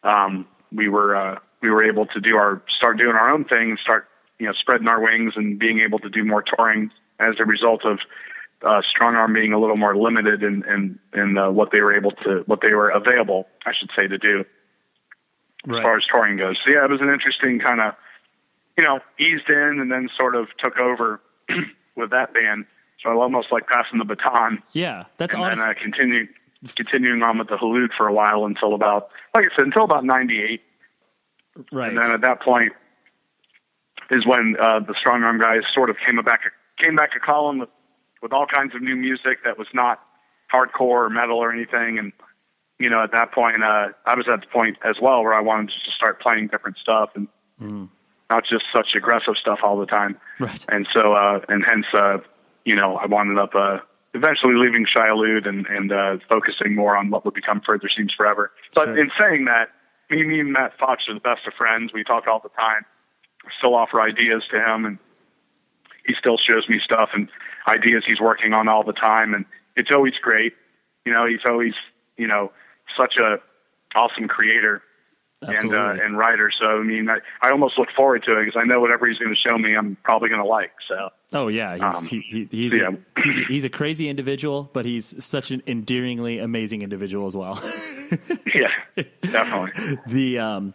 um, we were uh, we were able to do our start doing our own thing and start you know spreading our wings and being able to do more touring as a result of uh, strongarm being a little more limited in in, in uh, what they were able to what they were available, I should say, to do Right. as far as touring goes. So yeah, it was an interesting kind of you know eased in and then sort of took over with that band. So I almost like passing the baton Yeah, that's and honest. then uh, continued continuing on with the Hulud for a while until about like I said until about '98. right. And then at that point is when uh, the strongarm guys sort of came back came back to Colin with with all kinds of new music that was not hardcore or metal or anything. And you know, at that point, uh, I was at the point as well where I wanted to start playing different stuff and not just such aggressive stuff all the time. Right. And so, uh, and hence, uh, you know, I wound up uh, eventually leaving Shai Hulud and and uh, focusing more on what would become Further Seems Forever. But Sure. in saying that, me, me and Matt Fox are the best of friends. We talk all the time. I still offer ideas to him, and he still shows me stuff and ideas he's working on all the time. And it's always great. You know, he's always you know such a awesome creator and uh, and writer. So I mean, I, I almost look forward to it because I know whatever he's going to show me, I'm probably going to like. So Oh yeah, he's Um, he, he, he's, yeah. a, he's he's a crazy individual, but he's such an endearingly amazing individual as well. yeah, definitely. the um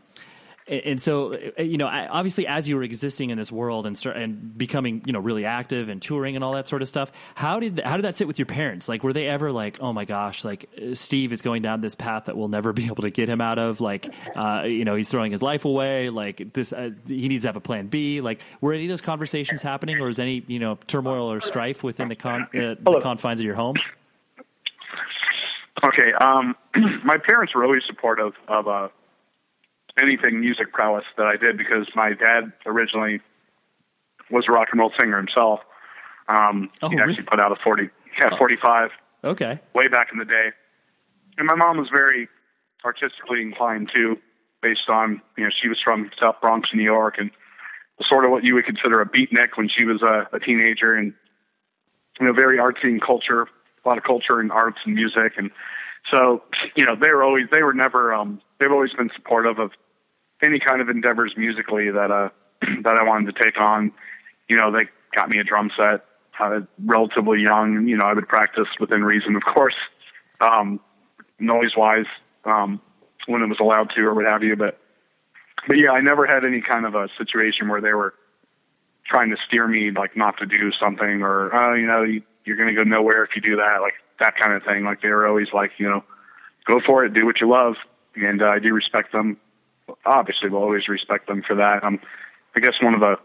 and so uh, you know obviously as you were existing in this world and start, and becoming you know really active and touring and all that sort of stuff how did how did that sit with your parents? Like were they ever like oh my gosh like uh, Steve is going down this path that we'll never be able to get him out of like uh you know he's throwing his life away like this uh, he needs to have a plan B? Like were any of those conversations happening or is any you know turmoil or strife within the con uh, the confines of your home? Okay. Um, my parents were always supportive of uh, anything music prowess that I did because my dad originally was a rock and roll singer himself. Um, Oh, he really? actually put out a forty, yeah, forty-five okay way back in the day. And my mom was very artistically inclined too, based on you know she was from South Bronx, New York, and sort of what you would consider a beatnik when she was a, a teenager, and you know very artsy and culture, a lot of culture and arts and music, and so you know they were always they were never um, they've always been supportive of any kind of endeavors musically that uh that I wanted to take on. You know they got me a drum set uh, relatively young. You know I would practice within reason, of course um, noise wise um, when it was allowed to or what have you. But but yeah, I never had any kind of a situation where they were trying to steer me like not to do something or oh, you know you, you're going to go nowhere if you do that like that kind of thing. Like they were always like you know go for it, do what you love, and uh, I do respect them. Obviously, we'll always respect them for that. Um, I guess one of the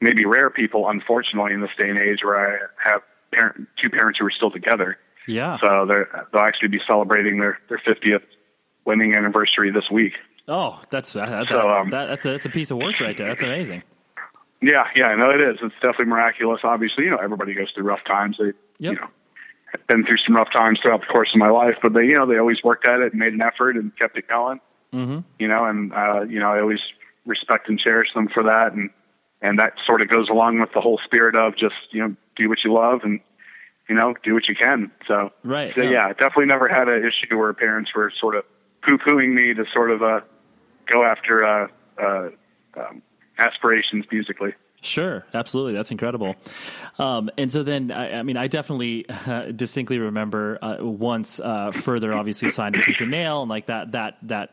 maybe rare people, unfortunately, in this day and age, where I have parent, two parents who are still together. yeah So they're, they'll actually be celebrating their, their 50th wedding anniversary this week. oh that's uh, that, So, um, that, that's a, that's a piece of work right there that's amazing Yeah, yeah, no, it is. It's definitely miraculous. Obviously, you know, everybody goes through rough times. They, Yep. you know, been through some rough times throughout the course of my life, but they, you know, they always worked at it and made an effort and kept it going. Mm-hmm. You know, and uh, you know, I always respect and cherish them for that, and and that sort of goes along with the whole spirit of just you know do what you love and you know do what you can. So Right, So no. yeah, definitely never had an issue where parents were sort of poo pooing me to sort of uh, go after uh, uh, um, aspirations musically. Sure, absolutely, that's incredible. Um, and so then, I, I, mean, I definitely uh, distinctly remember uh, once uh, further, obviously signed to Tooth and Nail, and like that that that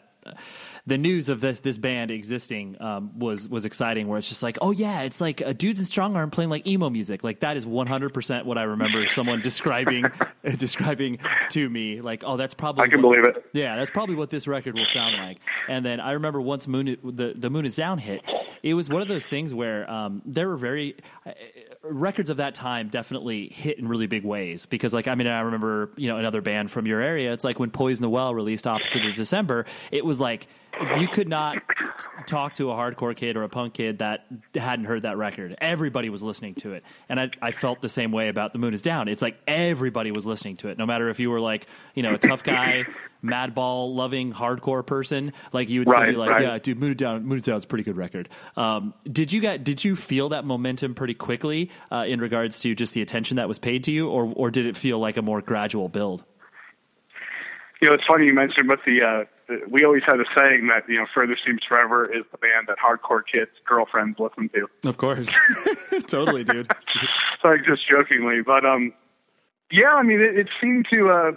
the news of this this band existing um, was was exciting. Where it's just like, oh yeah, it's like uh, dudes in strongarm playing like emo music. Like that is one hundred percent what I remember someone describing describing to me. Like, oh, that's probably I can what, believe it. Yeah, that's probably what this record will sound like. And then I remember once Moon the the Moon is Down hit, it was one of those things where um, there were very records of that time definitely hit in really big ways because like I mean I remember you know another band from your area. It's like when Poison the Well released Opposite of December. It was like you could not talk to a hardcore kid or a punk kid that hadn't heard that record. Everybody was listening to it, and I, I, felt the same way about "The Moon Is Down." It's like everybody was listening to it, no matter if you were like you know a tough guy, madball loving hardcore person. Like you would right, still be like, right. "Yeah, dude, Moon Is Down, Moon Is Down is a pretty good record." Um, did you get? Did you feel that momentum pretty quickly uh, in regards to just the attention that was paid to you, or or did it feel like a more gradual build? You know, it's funny you mentioned with the. Uh, we always had a saying that you know, "Further Seems Forever" is the band that hardcore kids' girlfriends listen to. Of course, totally, dude. Sorry, just jokingly, but um, yeah, I mean, it, it seemed to. Uh,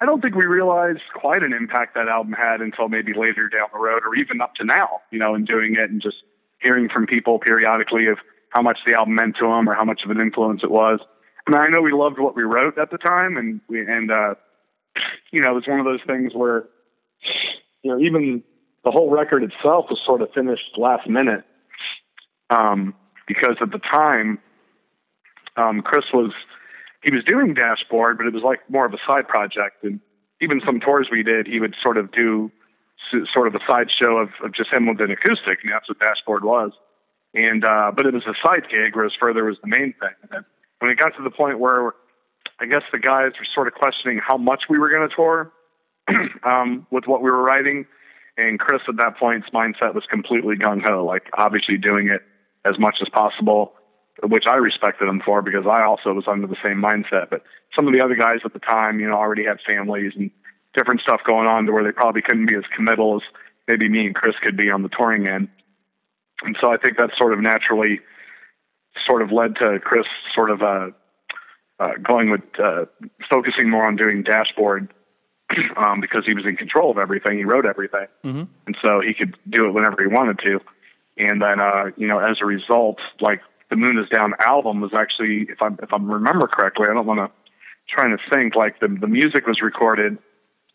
I don't think we realized quite an impact that album had until maybe later down the road, or even up to now. You know, in doing it and just hearing from people periodically of how much the album meant to them or how much of an influence it was. I mean, I know we loved what we wrote at the time, and we and uh, you know, it was one of those things where you know, even the whole record itself was sort of finished last minute um, because at the time, um, Chris was he was doing Dashboard, but it was like more of a side project. And even some tours we did, he would sort of do sort of a sideshow of, of just him with an acoustic, and that's what Dashboard was. And uh, but it was a side gig, whereas Further was the main thing. And when it got to the point where I guess the guys were sort of questioning how much we were going to tour, um, with what we were writing. And Chris at that point's mindset was completely gung ho, like obviously doing it as much as possible, which I respected him for because I also was under the same mindset. But some of the other guys at the time, you know, already had families and different stuff going on to where they probably couldn't be as committal as maybe me and Chris could be on the touring end. And so I think that sort of naturally sort of led to Chris sort of uh, uh, going with uh, focusing more on doing dashboard um, because he was in control of everything. He wrote everything, mm-hmm. and so he could do it whenever he wanted to. And then, uh, you know, as a result, like the Moon Is Down album was actually, if I if I remember correctly, I don't want to trying to think like the the music was recorded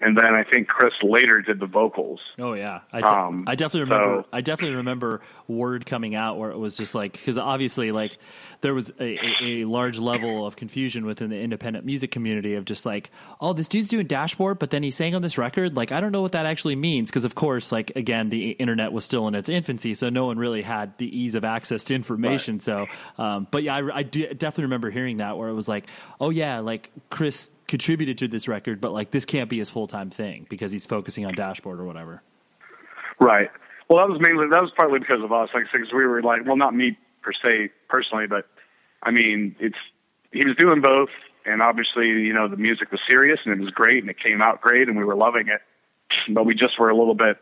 and then I think Chris later did the vocals. Oh yeah, I, de- Um, I definitely remember. so- I definitely remember word coming out where it was just like because obviously like there was a, a, a large level of confusion within the independent music community of just like oh this dude's doing dashboard but then he sang on this record like I don't know what that actually means because of course like again the internet was still in its infancy so no one really had the ease of access to information so um, but yeah I, I definitely remember hearing that where it was like oh yeah like Chris contributed to this record but like this can't be his full time thing because he's focusing on dashboard or whatever. Right. Well, that was mainly that was partly because of us, like because we were like, well, not me per se personally, but I mean, it's he was doing both, and obviously, you know, the music was serious and it was great and it came out great and we were loving it, but we just were a little bit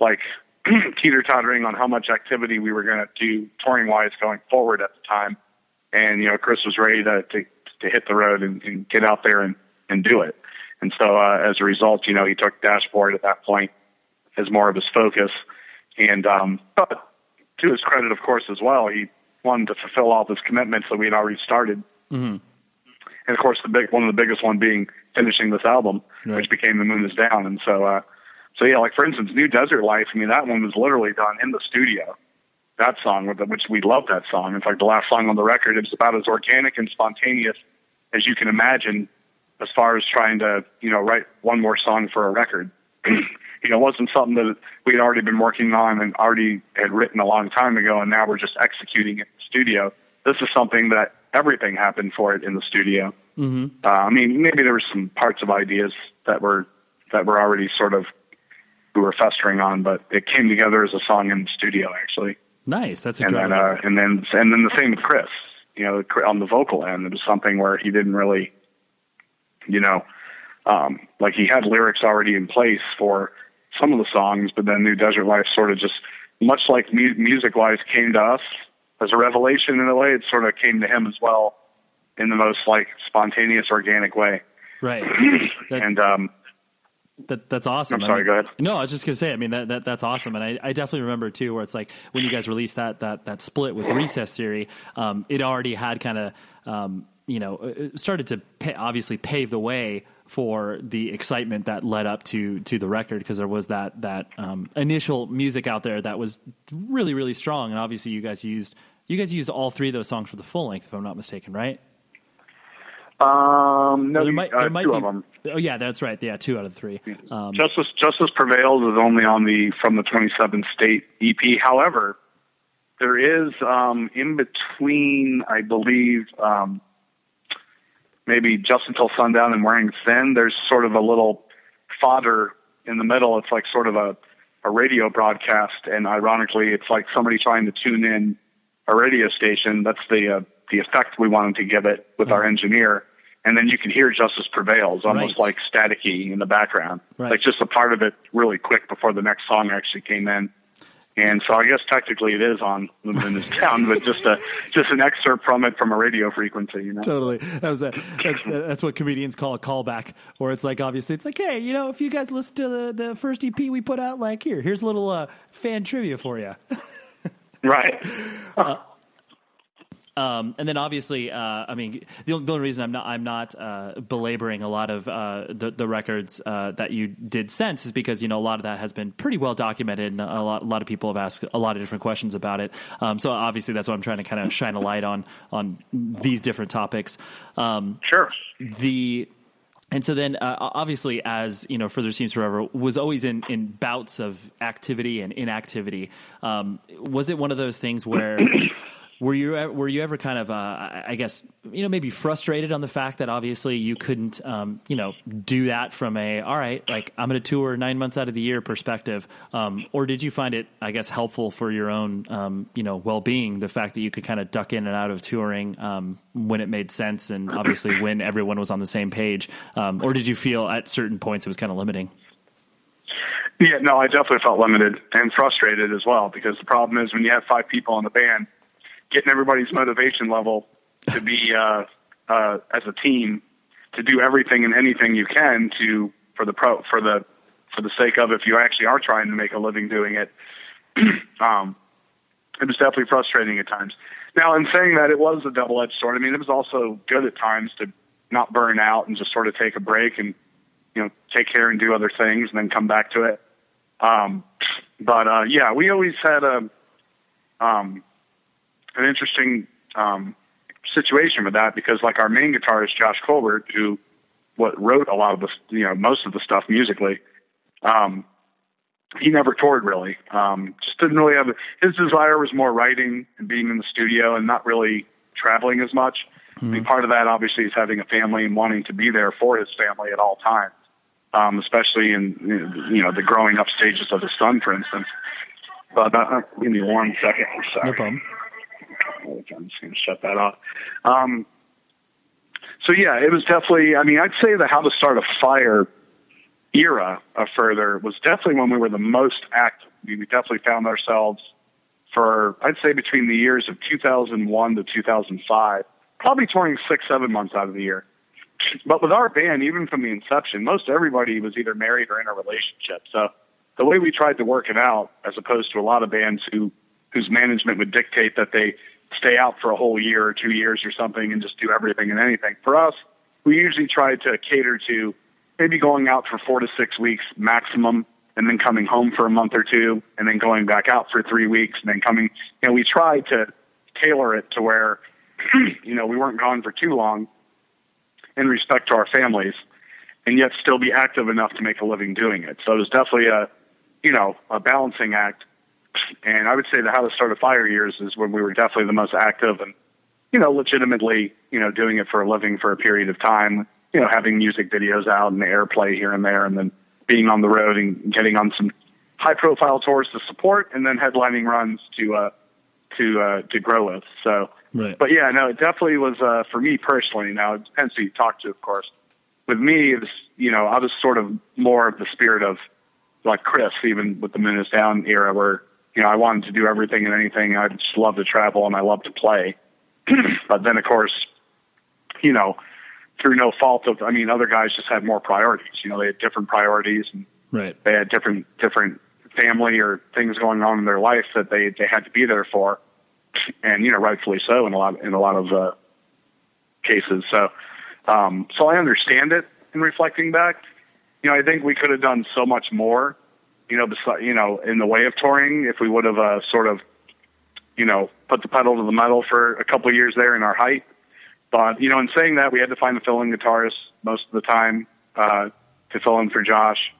like teeter tottering on how much activity we were going to do touring wise going forward at the time, and you know, Chris was ready to to, to hit the road and, and get out there and and do it, and so uh, as a result, you know, he took Dashboard at that point as more of his focus. And um, but to his credit, of course, as well, he wanted to fulfill all his commitments that we had already started. Mm-hmm. And of course, the big one of the biggest one being finishing this album, Right. which became The Moon Is Down. And so, uh, so yeah, like for instance, New Desert Life. I mean, that one was literally done in the studio. That song, which we love that song. In fact, the last song on the record, it was about as organic and spontaneous as you can imagine, as far as trying to, you know, write one more song for a record. you know, it wasn't something that we had already been working on and already had written a long time ago, and now we're just executing it in the studio. This is something that everything happened for it in the studio. Mm-hmm. Uh, I mean, maybe there were some parts of ideas that were that were already sort of we were festering on, but it came together as a song in the studio actually. Nice. That's And then uh, and then and then the same with Chris. You know, on the vocal end, it was something where he didn't really, you know, um, like he had lyrics already in place for some of the songs, but then New Desert Life sort of just much like mu- music wise came to us as a revelation in a way, it sort of came to him as well in the most like spontaneous, organic way. Right. That- And um, That that's awesome. I'm I sorry, mean- go ahead. No, I was just gonna say. I mean, that, that that's awesome, and I, I definitely remember too, where it's like when you guys released that that that split with Recess Theory, um, it already had kind of um, you know started to pay, obviously pave the way for the excitement that led up to to the record because there was that that um, initial music out there that was really really strong, and obviously you guys used you guys used all three of those songs for the full length, if I'm not mistaken, right? Um, no, there might, uh, there might two be. of them. Oh yeah, that's right. Yeah, two out of three. Um, Justice Justice Prevails is only on the from the 27 state EP. However, there is um, in between, I believe, um, maybe Just Until Sundown and Wearing Thin. There's sort of a little fodder in the middle. It's like sort of a a radio broadcast, and ironically, it's like somebody trying to tune in a radio station. That's the uh, the effect we wanted to give it with our engineer. And then you can hear Justice Prevails, almost Right. like staticky in the background, Right. like just a part of it really quick before the next song actually came in. And so I guess technically it is on Moon is down, but just a just an excerpt from it from a radio frequency, you know. totally. That was a, that's, that's what comedians call a callback, or it's like obviously it's like, hey, you know, if you guys listen to the, the first EP we put out, like here, here's a little uh, fan trivia for you. Right. Um, and then obviously, uh, I mean, the, only- the only reason I'm not I'm not uh, belaboring a lot of uh, the the records uh, that you did since is because you know a lot of that has been pretty well documented, and a lot a lot of people have asked a lot of different questions about it. Um, so obviously, that's what I'm trying to kind of shine a light on on these different topics. Um, Sure. the and so then uh, obviously as you know further seems forever was always in in bouts of activity and inactivity um, was it one of those things where were you were you ever kind of uh, I I guess you know maybe frustrated on the fact that obviously you couldn't um, you know do that from a all right like I'm going to tour nine months out of the year perspective um, or did you find it I guess helpful for your own um, you know well being the fact that you could kind of duck in and out of touring um, when it made sense and obviously when everyone was on the same page um, or did you feel at certain points it was kind of limiting? Yeah, no, I definitely felt limited and frustrated as well because the problem is when you have five people in the band, getting everybody's motivation level to be uh, uh, as a team to do everything and anything you can to for the pro for the for the sake of if you actually are trying to make a living doing it. um, it was definitely frustrating at times. Now, in saying that, it was a double edged sword. I mean, it was also good at times to not burn out and just sort of take a break and you know take care and do other things and then come back to it. Um, but uh, yeah, we always had a um, an interesting um, situation with that because like our main guitarist Josh Colbert, who what wrote a lot of the you know most of the stuff musically, um, he never toured really. Um, just didn't really have his desire was more writing and being in the studio and not really traveling as much. I mean, part of that obviously is having a family and wanting to be there for his family at all times um, especially in you know the growing up stages of his son, for instance. But uh, give me one second. I'm sorry. no problem I'm just going to shut that off. Um, so yeah, it was definitely. I mean, I'd say the how to start a fire era of further was definitely when we were the most active. We definitely found ourselves for I'd say between the years of 2001 to 2005, probably touring six seven months out of the year. But with our band, even from the inception, most everybody was either married or in a relationship. So the way we tried to work it out, as opposed to a lot of bands who whose management would dictate that they stay out for a whole year or two years or something and just do everything and anything. For us, we usually try to cater to maybe going out for four to six weeks maximum and then coming home for a month or two and then going back out for three weeks and then coming. You know, we try to tailor it to where, you know, we weren't gone for too long in respect to our families and yet still be active enough to make a living doing it. So it was definitely a, you know, a balancing act. And I would say the how to start a fire years is when we were definitely the most active and, you know, legitimately, you know, doing it for a living for a period of time, you know, having music videos out and airplay here and there and then being on the road and getting on some high profile tours to support and then headlining runs to, uh, to, uh, to grow with. So, right but yeah, no, it definitely was uh, for me personally. Now it depends who you talk to, of course. With me, it was you know I was sort of more of the spirit of like Chris, even with the Moon is Down era, where you know, I wanted to do everything and anything. I just love to travel and I love to play. but then, of course, you know, through no fault of, I mean, other guys just had more priorities. You know, they had different priorities and Right. they had different different family or things going on in their life that they they had to be there for, and you know, rightfully so in a lot in a lot of uh, cases. So, um, so I understand it in reflecting back. You know, I think we could have done so much more. You know, besides, you know, in the way of touring, if we would have uh, sort of, you know, put the pedal to the metal for a couple of years there in our height. But you know, in saying that, we had to find a fill-in guitarist most of the time uh, to fill in for Josh,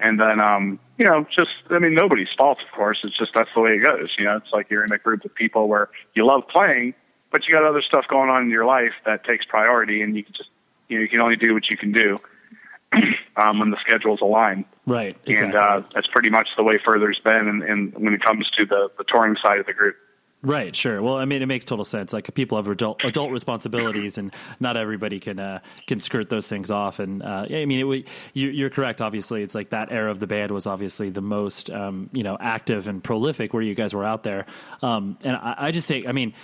and then um, you know, just I mean, nobody's fault, of course. It's just that's the way it goes. You know, it's like you're in a group of people where you love playing, but you got other stuff going on in your life that takes priority, and you can just you know you can only do what you can do um, when the schedules align. Right. Exactly. And uh, that's pretty much the way Further's been, and, and when it comes to the the touring side of the group. Right, sure. Well, I mean, it makes total sense. Like people have adult adult responsibilities, and not everybody can uh, can skirt those things off. And uh, yeah, I mean, it, you, you're correct. Obviously, it's like that era of the band was obviously the most um, you know active and prolific where you guys were out there. Um, and I, I just think, I mean.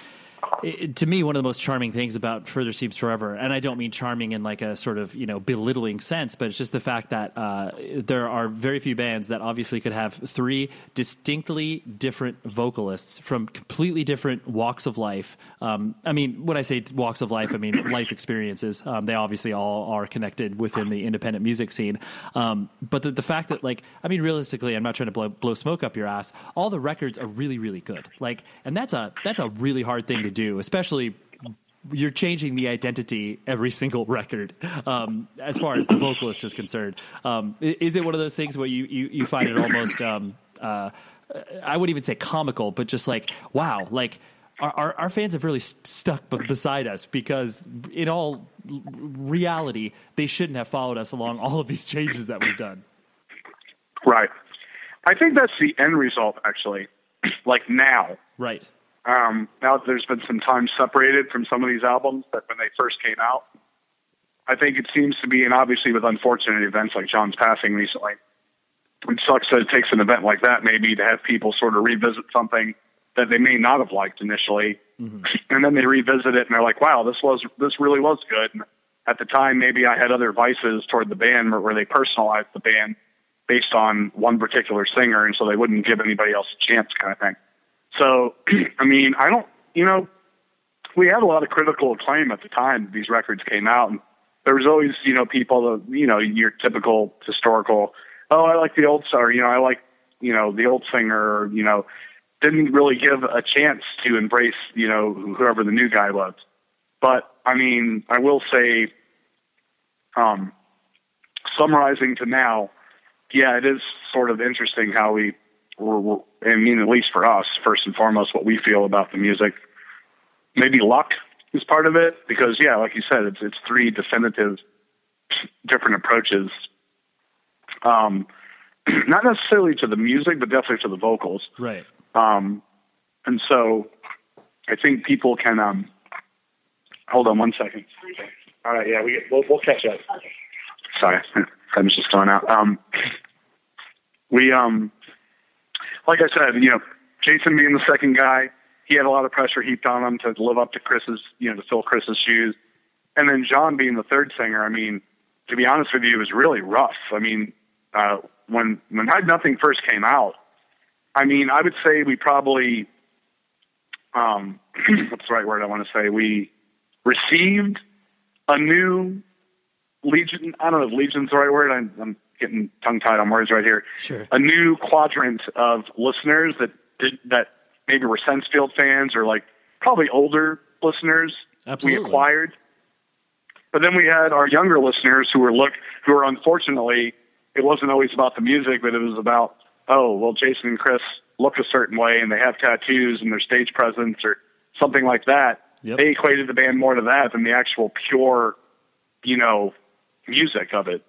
It, to me, one of the most charming things about Further Seems Forever, and I don't mean charming in like a sort of you know belittling sense, but it's just the fact that uh, there are very few bands that obviously could have three distinctly different vocalists from completely different walks of life. Um, I mean, when I say walks of life, I mean life experiences. Um, they obviously all are connected within the independent music scene, um, but the, the fact that like I mean, realistically, I'm not trying to blow, blow smoke up your ass. All the records are really, really good. Like, and that's a that's a really hard thing to do, especially you're changing the identity every single record um, as far as the vocalist is concerned. Um, is it one of those things where you, you, you find it almost, um, uh, I wouldn't even say comical, but just like, wow, like our, our, our fans have really st- stuck b- beside us because in all reality, they shouldn't have followed us along all of these changes that we've done. Right. I think that's the end result, actually. like now, Right. Um, now that there's been some time separated from some of these albums that when they first came out, I think it seems to be, and obviously with unfortunate events like Jon's passing recently, it sucks that it takes an event like that maybe to have people sort of revisit something that they may not have liked initially, and then they revisit it and they're like, "Wow, this was this really was good." And at the time, maybe I had other vices toward the band where they personalized the band based on one particular singer, and so they wouldn't give anybody else a chance, kind of thing. So, I mean, I don't, you know, we had a lot of critical acclaim at the time these records came out, and there was always, you know, people, that, you know, your typical historical, oh, I like the old star, you know, I like, you know, the old singer, you know, didn't really give a chance to embrace, you know, whoever the new guy was. But I mean, I will say, um, summarizing to now, yeah, it is sort of interesting how we were, were, I mean, at least for us, first and foremost, what we feel about the music. Maybe luck is part of it because, yeah, like you said, it's it's three definitive different approaches. Um, not necessarily to the music, but definitely to the vocals. Right. Um, and so I think people can, um, hold on one second. All right. Yeah, we, we'll, we'll catch up. Sorry. Time's just going out. Um, we, um, like I said, you know, Jason being the second guy, he had a lot of pressure heaped on him to live up to Chris's, you know, to fill Chris's shoes. And then Jon being the third singer, I mean, to be honest with you, it was really rough. I mean, uh, when, when Hide Nothing first came out, I mean, I would say we probably, um, what's the right word I want to say? We received a new legion. I don't know if legion's the right word. I'm, I'm getting tongue tied on words right here. Sure. A new quadrant of listeners that did, that maybe were Sensefield fans or like probably older listeners Absolutely. we acquired. But then we had our younger listeners who were look who were unfortunately it wasn't always about the music, but it was about oh well Jason and Chris look a certain way and they have tattoos and their stage presence or something like that. Yep. They equated the band more to that than the actual pure, you know, music of it.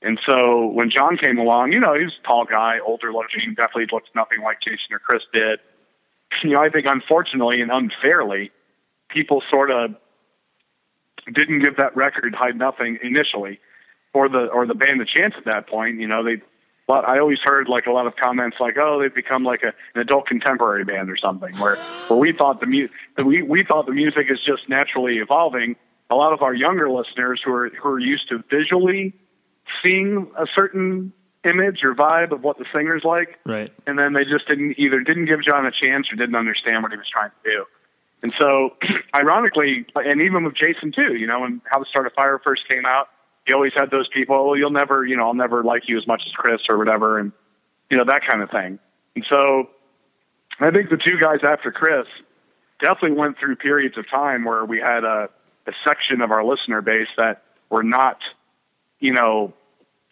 And so when Jon came along, you know, he was a tall guy, older looking, definitely looked nothing like Jason or Chris did. You know, I think unfortunately and unfairly, people sort of didn't give that record hide nothing initially, or the or the band a chance at that point. You know, they But I always heard like a lot of comments like, "Oh, they've become like a, an adult contemporary band or something." Where where we thought the mu- we we thought the music is just naturally evolving. A lot of our younger listeners who are who are used to visually seeing a certain image or vibe of what the singer's like, Right. and then they just didn't either didn't give Jon a chance or didn't understand what he was trying to do. And so, ironically, and even with Jason too, you know, when How the Start a Fire first came out, he always had those people. Well, you'll never, you know, I'll never like you as much as Chris or whatever, and you know that kind of thing. And so, I think the two guys after Chris definitely went through periods of time where we had a, a section of our listener base that were not, you know,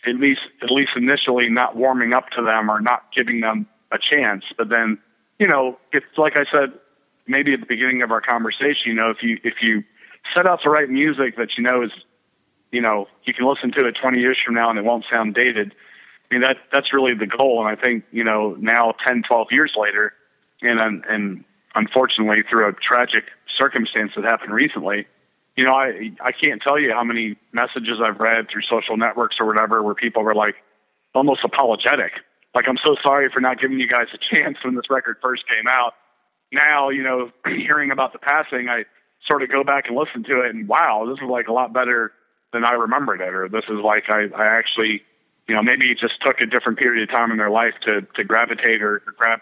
at least at least initially not warming up to them or not giving them a chance. But then, you know, it's like I said, maybe at the beginning of our conversation, you know, if you if you set out the right music that you know is, you know, you can listen to it 20 years from now and it won't sound dated. I mean that that's really the goal. And I think you know now 10, 12 years later, and and unfortunately through a tragic circumstance that happened recently, you know, I I can't tell you how many messages I've read through social networks or whatever where people were like almost apologetic. Like I'm so sorry for not giving you guys a chance when this record first came out. Now, you know, hearing about the passing, I sort of go back and listen to it and wow, this is like a lot better than I remembered it or this is like I, I actually you know, maybe it just took a different period of time in their life to to gravitate or, or grab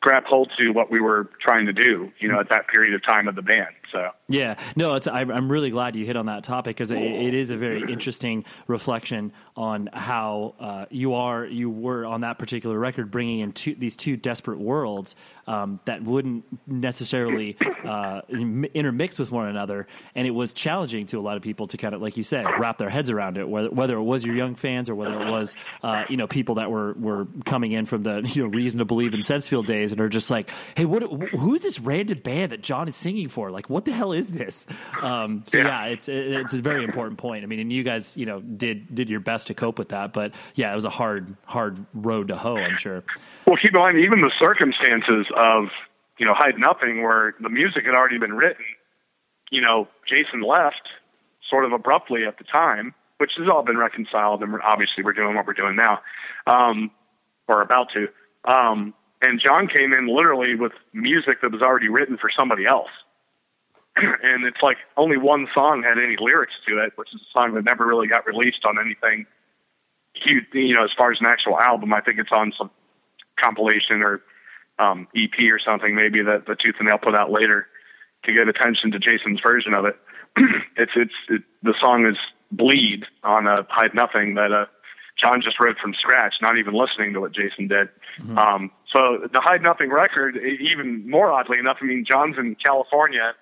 grab hold to what we were trying to do, you know, at that period of time of the band. So Yeah, no, it's. I'm I'm really glad you hit on that topic because it, it is a very interesting reflection on how uh, you are, you were on that particular record, bringing in two, these two desperate worlds um, that wouldn't necessarily uh, intermix with one another, and it was challenging to a lot of people to kind of, like you said, wrap their heads around it. Whether whether it was your young fans or whether it was, uh, you know, people that were were coming in from the you know Reason to Believe in Sensefield days and are just like, hey, what? Who's this random band that Jon is singing for? Like, what the hell is this? Um, so yeah. Yeah. it's it's a very important point. I mean, and you guys, you know, did did your best to cope with that, but yeah, it was a hard hard road to hoe. I'm sure. Well, keep in mind, even the circumstances of, you know, Hide Nothing, where the music had already been written, you know, Jason left sort of abruptly at the time, which has all been reconciled, and we're, obviously we're doing what we're doing now, um, or about to. Um, and Jon came in literally with music that was already written for somebody else. and it's like only one song had any lyrics to it, which is a song that never really got released on anything huge, you know, as far as an actual album. I think it's on some compilation or um, EP or something maybe that the Tooth and Nail put out later to get attention to Jason's version of it. it's it's it, the song is "Bleed" on a Hide Nothing that uh, Jon just wrote from scratch, not even listening to what Jason did. Um, so the Hide Nothing record, even more oddly enough, I mean, Jon's in California.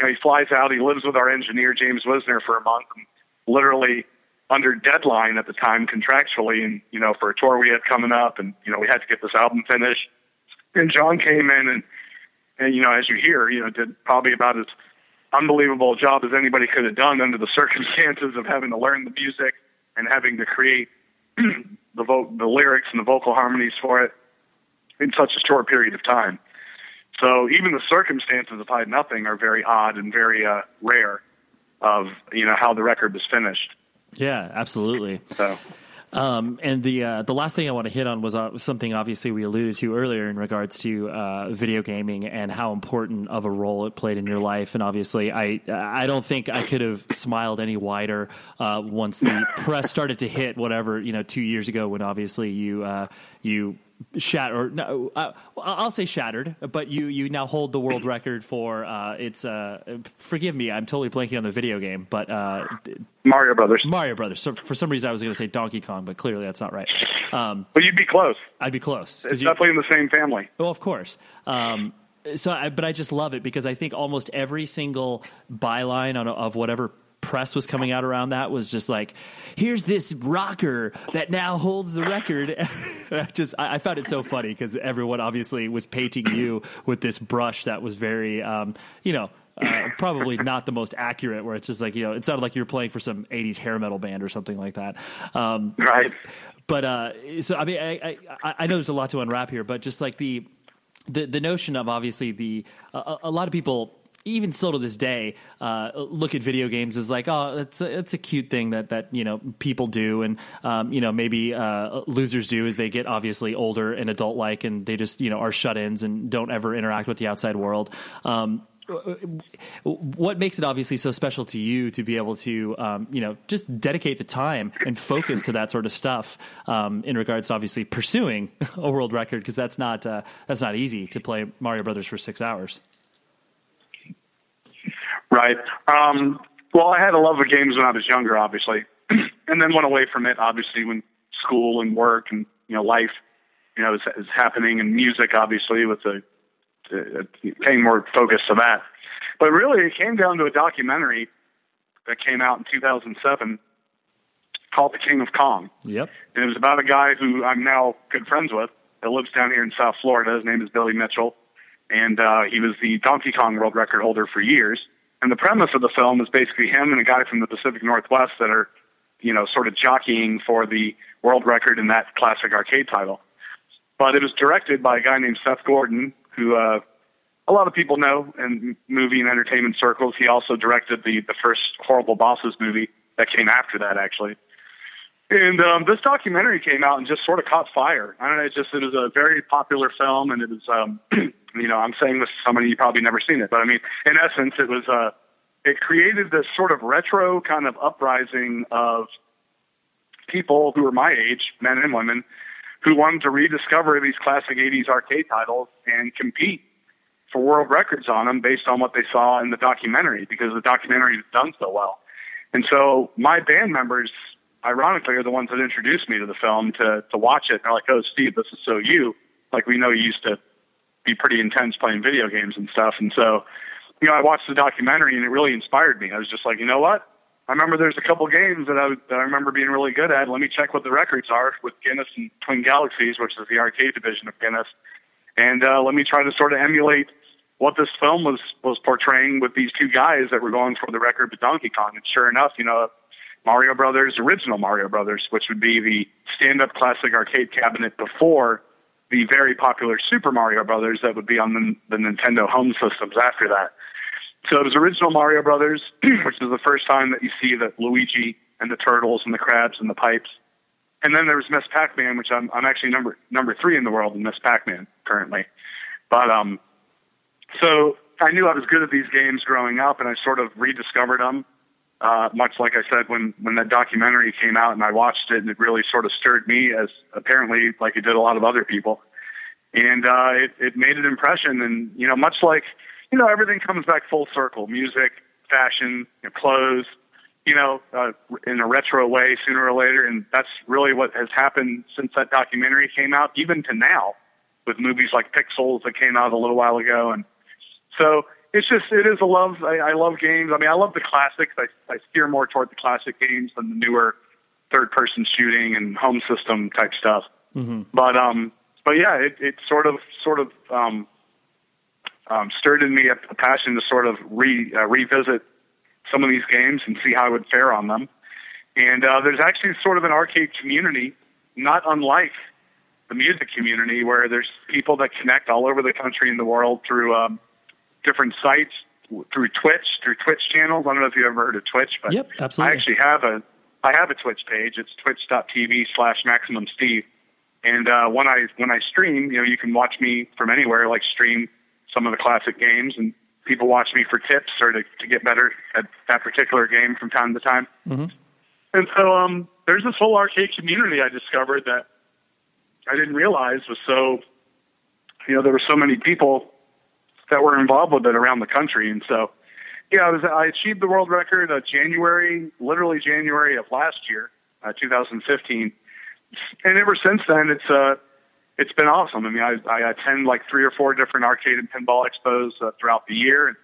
You know, he flies out. He lives with our engineer James Wisner for a month. And literally under deadline at the time contractually, and you know, for a tour we had coming up, and you know, we had to get this album finished. And Jon came in and, and you know, as you hear, you know, did probably about as unbelievable a job as anybody could have done under the circumstances of having to learn the music and having to create the vo- the lyrics and the vocal harmonies for it in such a short period of time. So even the circumstances of Hide Nothing are very odd and very uh, rare of you know how the record was finished. Yeah, absolutely. So Um, and the uh, the last thing I want to hit on was uh, something obviously we alluded to earlier in regards to uh, video gaming and how important of a role it played in your life. And obviously, I I don't think I could have smiled any wider uh, once the press started to hit whatever you know two years ago when obviously you uh, you shattered. No, uh, I'll say shattered, but you you now hold the world record for uh, it's. Uh, forgive me, I'm totally blanking on the video game, but uh, Mario Brothers. Mario Brothers. So for some reason, I was going to say Donkey Kong, but clearly that's not right. Um, But you'd be close. I'd be close. It's you- definitely in the same family. well, of course. Um, so, I, but I just love it because I think almost every single byline on, of whatever press was coming out around that was just like, "Here's this rocker that now holds the record." I just, I, I found it so funny because everyone obviously was painting you with this brush that was very, um, you know. Uh, probably not the most accurate. Where it's just like you know, it sounded like you were playing for some '80s hair metal band or something like that. Um, Right. but uh, so I mean, I, I I know there's a lot to unwrap here, but just like the the the notion of obviously the a, a lot of people even still to this day, uh, look at video games as like, oh, it's a, it's a cute thing that that you know people do, and um, you know maybe uh, losers do as they get obviously older and adult like, and they just you know are shut ins and don't ever interact with the outside world. Um, what makes it obviously so special to you to be able to um, you know just dedicate the time and focus to that sort of stuff um, in regards to obviously pursuing a world record because that's not uh, that's not easy to play Mario Brothers for six hours. Right. Um, well, I had a love of games when I was younger, obviously, and then went away from it, obviously, when school and work and you know life, you know, is, is happening, and music, obviously, with the uh, paying more focus to that. But really, it came down to a documentary that came out in 2007 called The King of Kong. Yep. And it was about a guy who I'm now good friends with that lives down here in South Florida. His name is Billy Mitchell, and uh, he was the Donkey Kong world record holder for years. And the premise of the film is basically him and a guy from the Pacific Northwest that are, you know, sort of jockeying for the world record in that classic arcade title. But it was directed by a guy named Seth Gordon, who uh, a lot of people know in movie and entertainment circles. He also directed the the first Horrible Bosses movie that came after that, actually. And um, this documentary came out and just sort of caught fire. I don't know, it just it was a very popular film, and it was, um, you know, I'm saying this to somebody you probably never seen it, but I mean, in essence, it was uh, it created this sort of retro kind of uprising of people who were my age, men and women, who wanted to rediscover these classic 80s arcade titles and compete for world records on them based on what they saw in the documentary because the documentary has done so well. And so my band members, ironically, are the ones that introduced me to the film to to watch it. And they're like, "Oh, Steve, this is so you." Like we know you used to be pretty intense playing video games and stuff. And so, you know, I watched the documentary and it really inspired me. I was just like, you know what? I remember there's a couple games that I, that I remember being really good at. Let me check what the records are with Guinness and Twin Galaxies, which is the arcade division of Guinness, and uh, let me try to sort of emulate what this film was was portraying with these two guys that were going for the record with Donkey Kong. And sure enough, you know, Mario Brothers, original Mario Brothers, which would be the stand-up classic arcade cabinet before the very popular Super Mario Brothers that would be on the, the Nintendo home systems after that. So it was original Mario Brothers, which is the first time that you see that Luigi and the turtles and the crabs and the pipes. And then there was Miss Pac-Man, which I'm I'm actually number number three in the world in Miss Pac-Man currently. But um, so I knew I was good at these games growing up, and I sort of rediscovered them. Uh, much like I said when when that documentary came out, and I watched it, and it really sort of stirred me, as apparently like it did a lot of other people, and uh, it it made an impression. And you know, much like you know, everything comes back full circle: music, fashion, you know, clothes. You know, uh, in a retro way, sooner or later, and that's really what has happened since that documentary came out, even to now, with movies like Pixels that came out a little while ago, and so it's just it is a love. I, I love games. I mean, I love the classics. I, I steer more toward the classic games than the newer third-person shooting and home system type stuff. Mm-hmm. But um, but yeah, it, it sort of sort of um, um, stirred in me a, a passion to sort of re uh, revisit some of these games and see how I would fare on them. And uh, there's actually sort of an arcade community, not unlike the music community, where there's people that connect all over the country and the world through um, different sites through Twitch, through Twitch channels. I don't know if you ever heard of Twitch, but yep, absolutely. I actually have a I have a Twitch page. It's twitch.tv slash maximum Steve. And uh, when I when I stream, you know, you can watch me from anywhere, like stream some of the classic games, and people watch me for tips or to, to get better at that particular game from time to time. Mm-hmm. And so um, there's this whole arcade community I discovered that I didn't realize was so, you know, there were so many people that were involved with it around the country. And so, yeah, I was I achieved the world record uh, January, literally January of last year, uh, 2015, and ever since then, it's uh, it's been awesome. I mean, I, I attend like three or four different arcade and pinball expos uh, throughout the year, and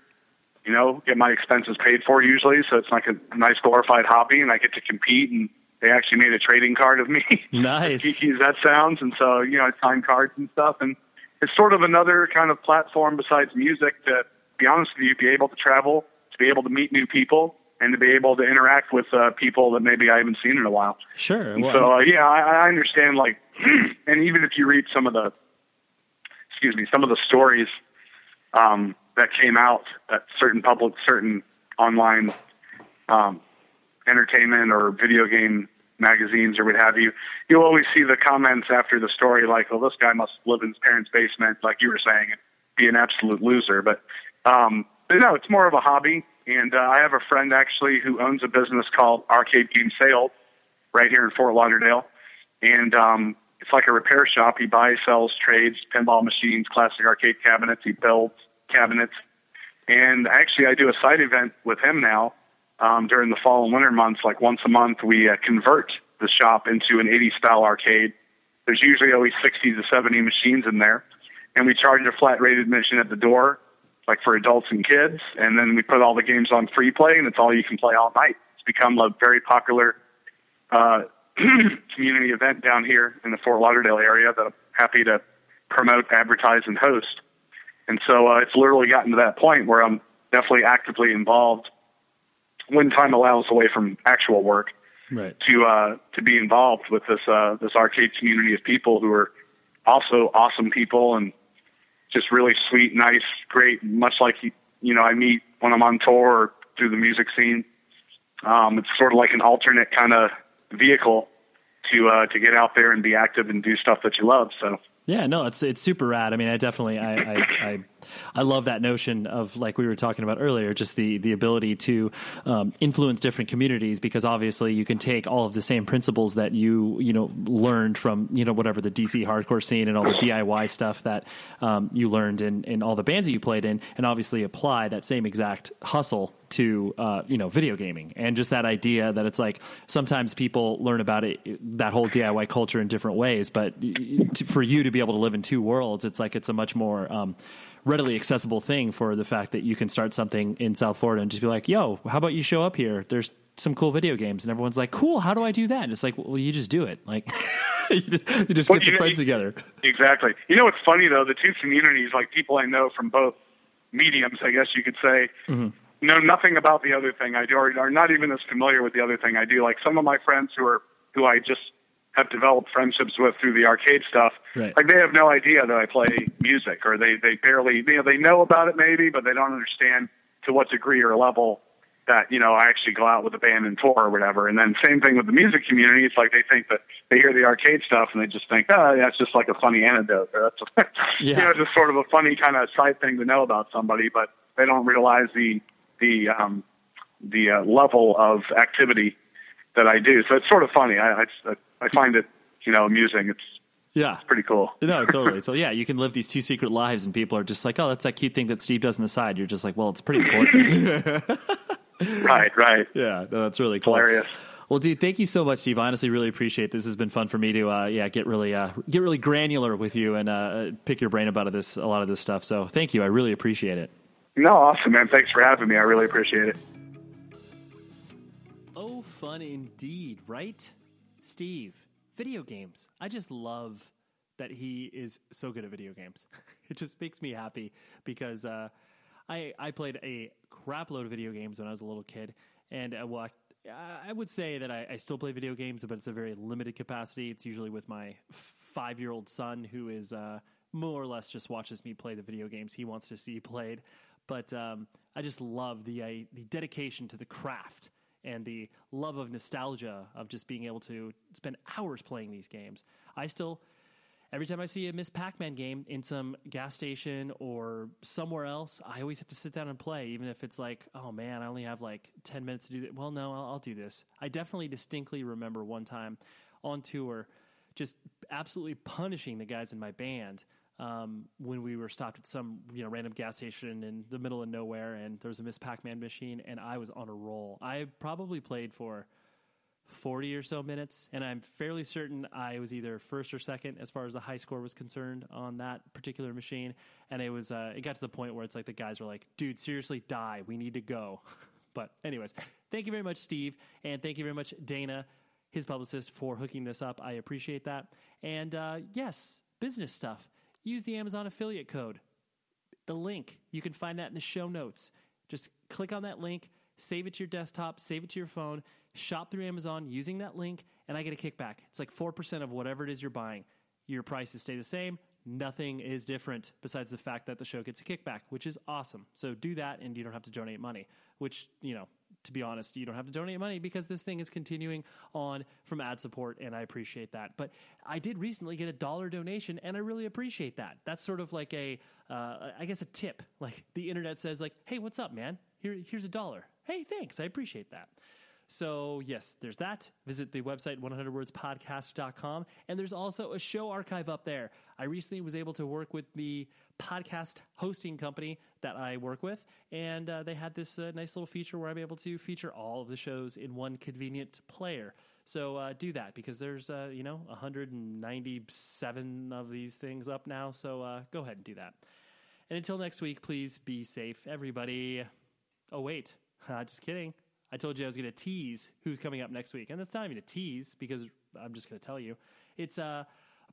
you know, get my expenses paid for usually. So it's like a nice glorified hobby, and I get to compete. And they actually made a trading card of me. Nice. geeky as that sounds, and so you know, I sign cards and stuff, and it's sort of another kind of platform besides music to be honest with you, be able to travel, to be able to meet new people, and to be able to interact with uh, people that maybe I haven't seen in a while. Sure. Well, so uh, yeah, I, I understand. Like, and even if you read some of the, excuse me, some of the stories um, that came out at certain public, certain online um, entertainment or video game magazines or what have you, you'll always see the comments after the story like, "Well, this guy must live in his parents' basement," like you were saying, and be an absolute loser. But, um, but no, it's more of a hobby. And uh, I have a friend actually who owns a business called Arcade Game Sale right here in Fort Lauderdale, and um, it's like a repair shop. He buys, sells, trades pinball machines, classic arcade cabinets. He builds cabinets, and actually, I do a side event with him now um, during the fall and winter months. Like once a month, we uh, convert the shop into an 80s style arcade. There's usually always 60 to 70 machines in there, and we charge a flat rate admission at the door, like for adults and kids. And then we put all the games on free play, and it's all you can play all night. It's become a very popular uh, community event down here in the Fort Lauderdale area that I'm happy to promote, advertise, and host. And so uh, it's literally gotten to that point where I'm definitely actively involved when time allows away from actual work Right. to uh, to be involved with this uh, this arcade community of people who are also awesome people and just really sweet, nice, great. Much like you know, I meet when I'm on tour or through the music scene. Um, it's sort of like an alternate kind of vehicle to uh, to get out there and be active and do stuff that you love. So Yeah, no, it's it's super rad. I mean, I definitely I I, I, I love that notion of like we were talking about earlier, just the the ability to um, influence different communities because obviously you can take all of the same principles that you you know learned from you know whatever the DC hardcore scene and all the DIY stuff that um, you learned in in all the bands that you played in, and obviously apply that same exact hustle to uh, you know video gaming and just that idea that it's like sometimes people learn about it that whole DIY culture in different ways, but y- y- to, for you to be able to live in two worlds, it's like it's a much more um, readily accessible thing for the fact that you can start something in South Florida and just be like, "Yo, how about you show up here? There's some cool video games," and everyone's like, "Cool, how do I do that?" And it's like, "Well, you just do it. Like, you just, you just Well, get some you- friends together." Exactly. You know what's funny though? The two communities, like people I know from both mediums, I guess you could say, know nothing about the other thing I do, or are not even as familiar with the other thing I do. Like some of my friends who are who I just have developed friendships with through the arcade stuff. Right. Like they have no idea that I play music, or they they barely you know they know about it maybe, but they don't understand to what degree or level that you know I actually go out with a band and tour or whatever. And then same thing with the music community. It's like they think that they hear the arcade stuff and they just think, oh, that's just like a funny anecdote. Or that's Yeah. you know just sort of a funny kind of side thing to know about somebody, but they don't realize the the um, the uh, level of activity that I do. So it's sort of funny. I I, I find it you know amusing. It's Yeah. pretty cool. No, totally. So yeah, you can live these two secret lives, and people are just like, "Oh, that's that cute thing that Steve does on the side." You're just like, "Well, it's pretty important." Right, right. yeah, no, that's really cool. Hilarious. Well, dude, thank you so much, Steve. I honestly really appreciate it. this. Has been fun for me to, uh, yeah, get really, uh, get really granular with you and uh, pick your brain about this, a lot of this stuff. So, thank you. I really appreciate it. No, awesome, man. Thanks for having me. I really appreciate it. Oh, fun indeed, right? Steve, video games. I just love that he is so good at video games. it just makes me happy because uh, I I played a crap load of video games when I was a little kid, and uh, well, I, I would say that I, I still play video games, but it's a very limited capacity. It's usually with my five year old son, who is uh, more or less just watches me play the video games he wants to see played. But um, I just love the uh, the dedication to the craft and the love of nostalgia of just being able to spend hours playing these games. I still, every time I see a Miss Pac Man game in some gas station or somewhere else, I always have to sit down and play, even if it's like, oh man, I only have like 10 minutes to do that. Well, no, I'll, I'll do this. I definitely distinctly remember one time on tour just absolutely punishing the guys in my band. Um, when we were stopped at some you know random gas station in the middle of nowhere, and there was a Miss Pac-Man machine, and I was on a roll. I probably played for 40 or so minutes, and I'm fairly certain I was either first or second as far as the high score was concerned on that particular machine. And it was, uh, it got to the point where it's like the guys were like, dude, seriously, die. We need to go. but, anyways, thank you very much, Steve. And thank you very much, Dana, his publicist, for hooking this up. I appreciate that. And uh, yes, business stuff. Use the Amazon affiliate code the link. You can find that in the show notes. Just click on that link, save it to your desktop, save it to your phone, shop through Amazon using that link, and I get a kickback. It's like 4% of whatever it is you're buying. Your prices stay the same, nothing is different besides the fact that the show gets a kickback, which is awesome. So do that and you don't have to donate money, which, you know, to be honest, you don't have to donate money because this thing is continuing on from ad support, and I appreciate that. But I did recently get a dollar donation, and I really appreciate that. That's sort of like a, uh, I guess, a tip. Like the internet says, like, "Hey, what's up, man? Here, here's a dollar. Hey, thanks, I appreciate that." So, yes, there's that. Visit the website 100wordspodcast.com. And there's also a show archive up there. I recently was able to work with the podcast hosting company that I work with. And uh, they had this uh, nice little feature where I'm able to feature all of the shows in one convenient player. So uh, do that because there's, uh, you know, 197 of these things up now. So uh, go ahead and do that. And until next week, please be safe, everybody. Oh, wait. just kidding. I told you I was going to tease who's coming up next week, and that's not even a tease because I'm just going to tell you. It's uh,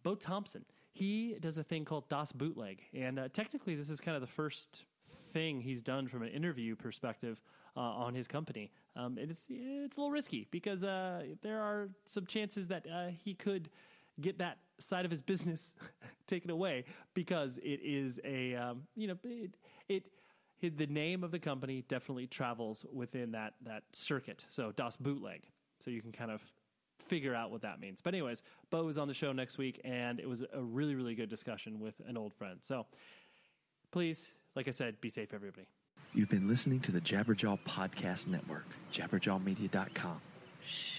Bo Thompson. He does a thing called Das Bootleg, and uh, technically, this is kind of the first thing he's done from an interview perspective uh, on his company. Um, it's it's a little risky because uh, there are some chances that uh, he could get that side of his business taken away because it is a um, you know it, it the name of the company definitely travels within that that circuit. So Das Bootleg. So you can kind of figure out what that means. But anyways, Bo is on the show next week, and it was a really really good discussion with an old friend. So please, like I said, be safe, everybody. You've been listening to the Jabberjaw Podcast Network, jabberjawmedia.com. Shh.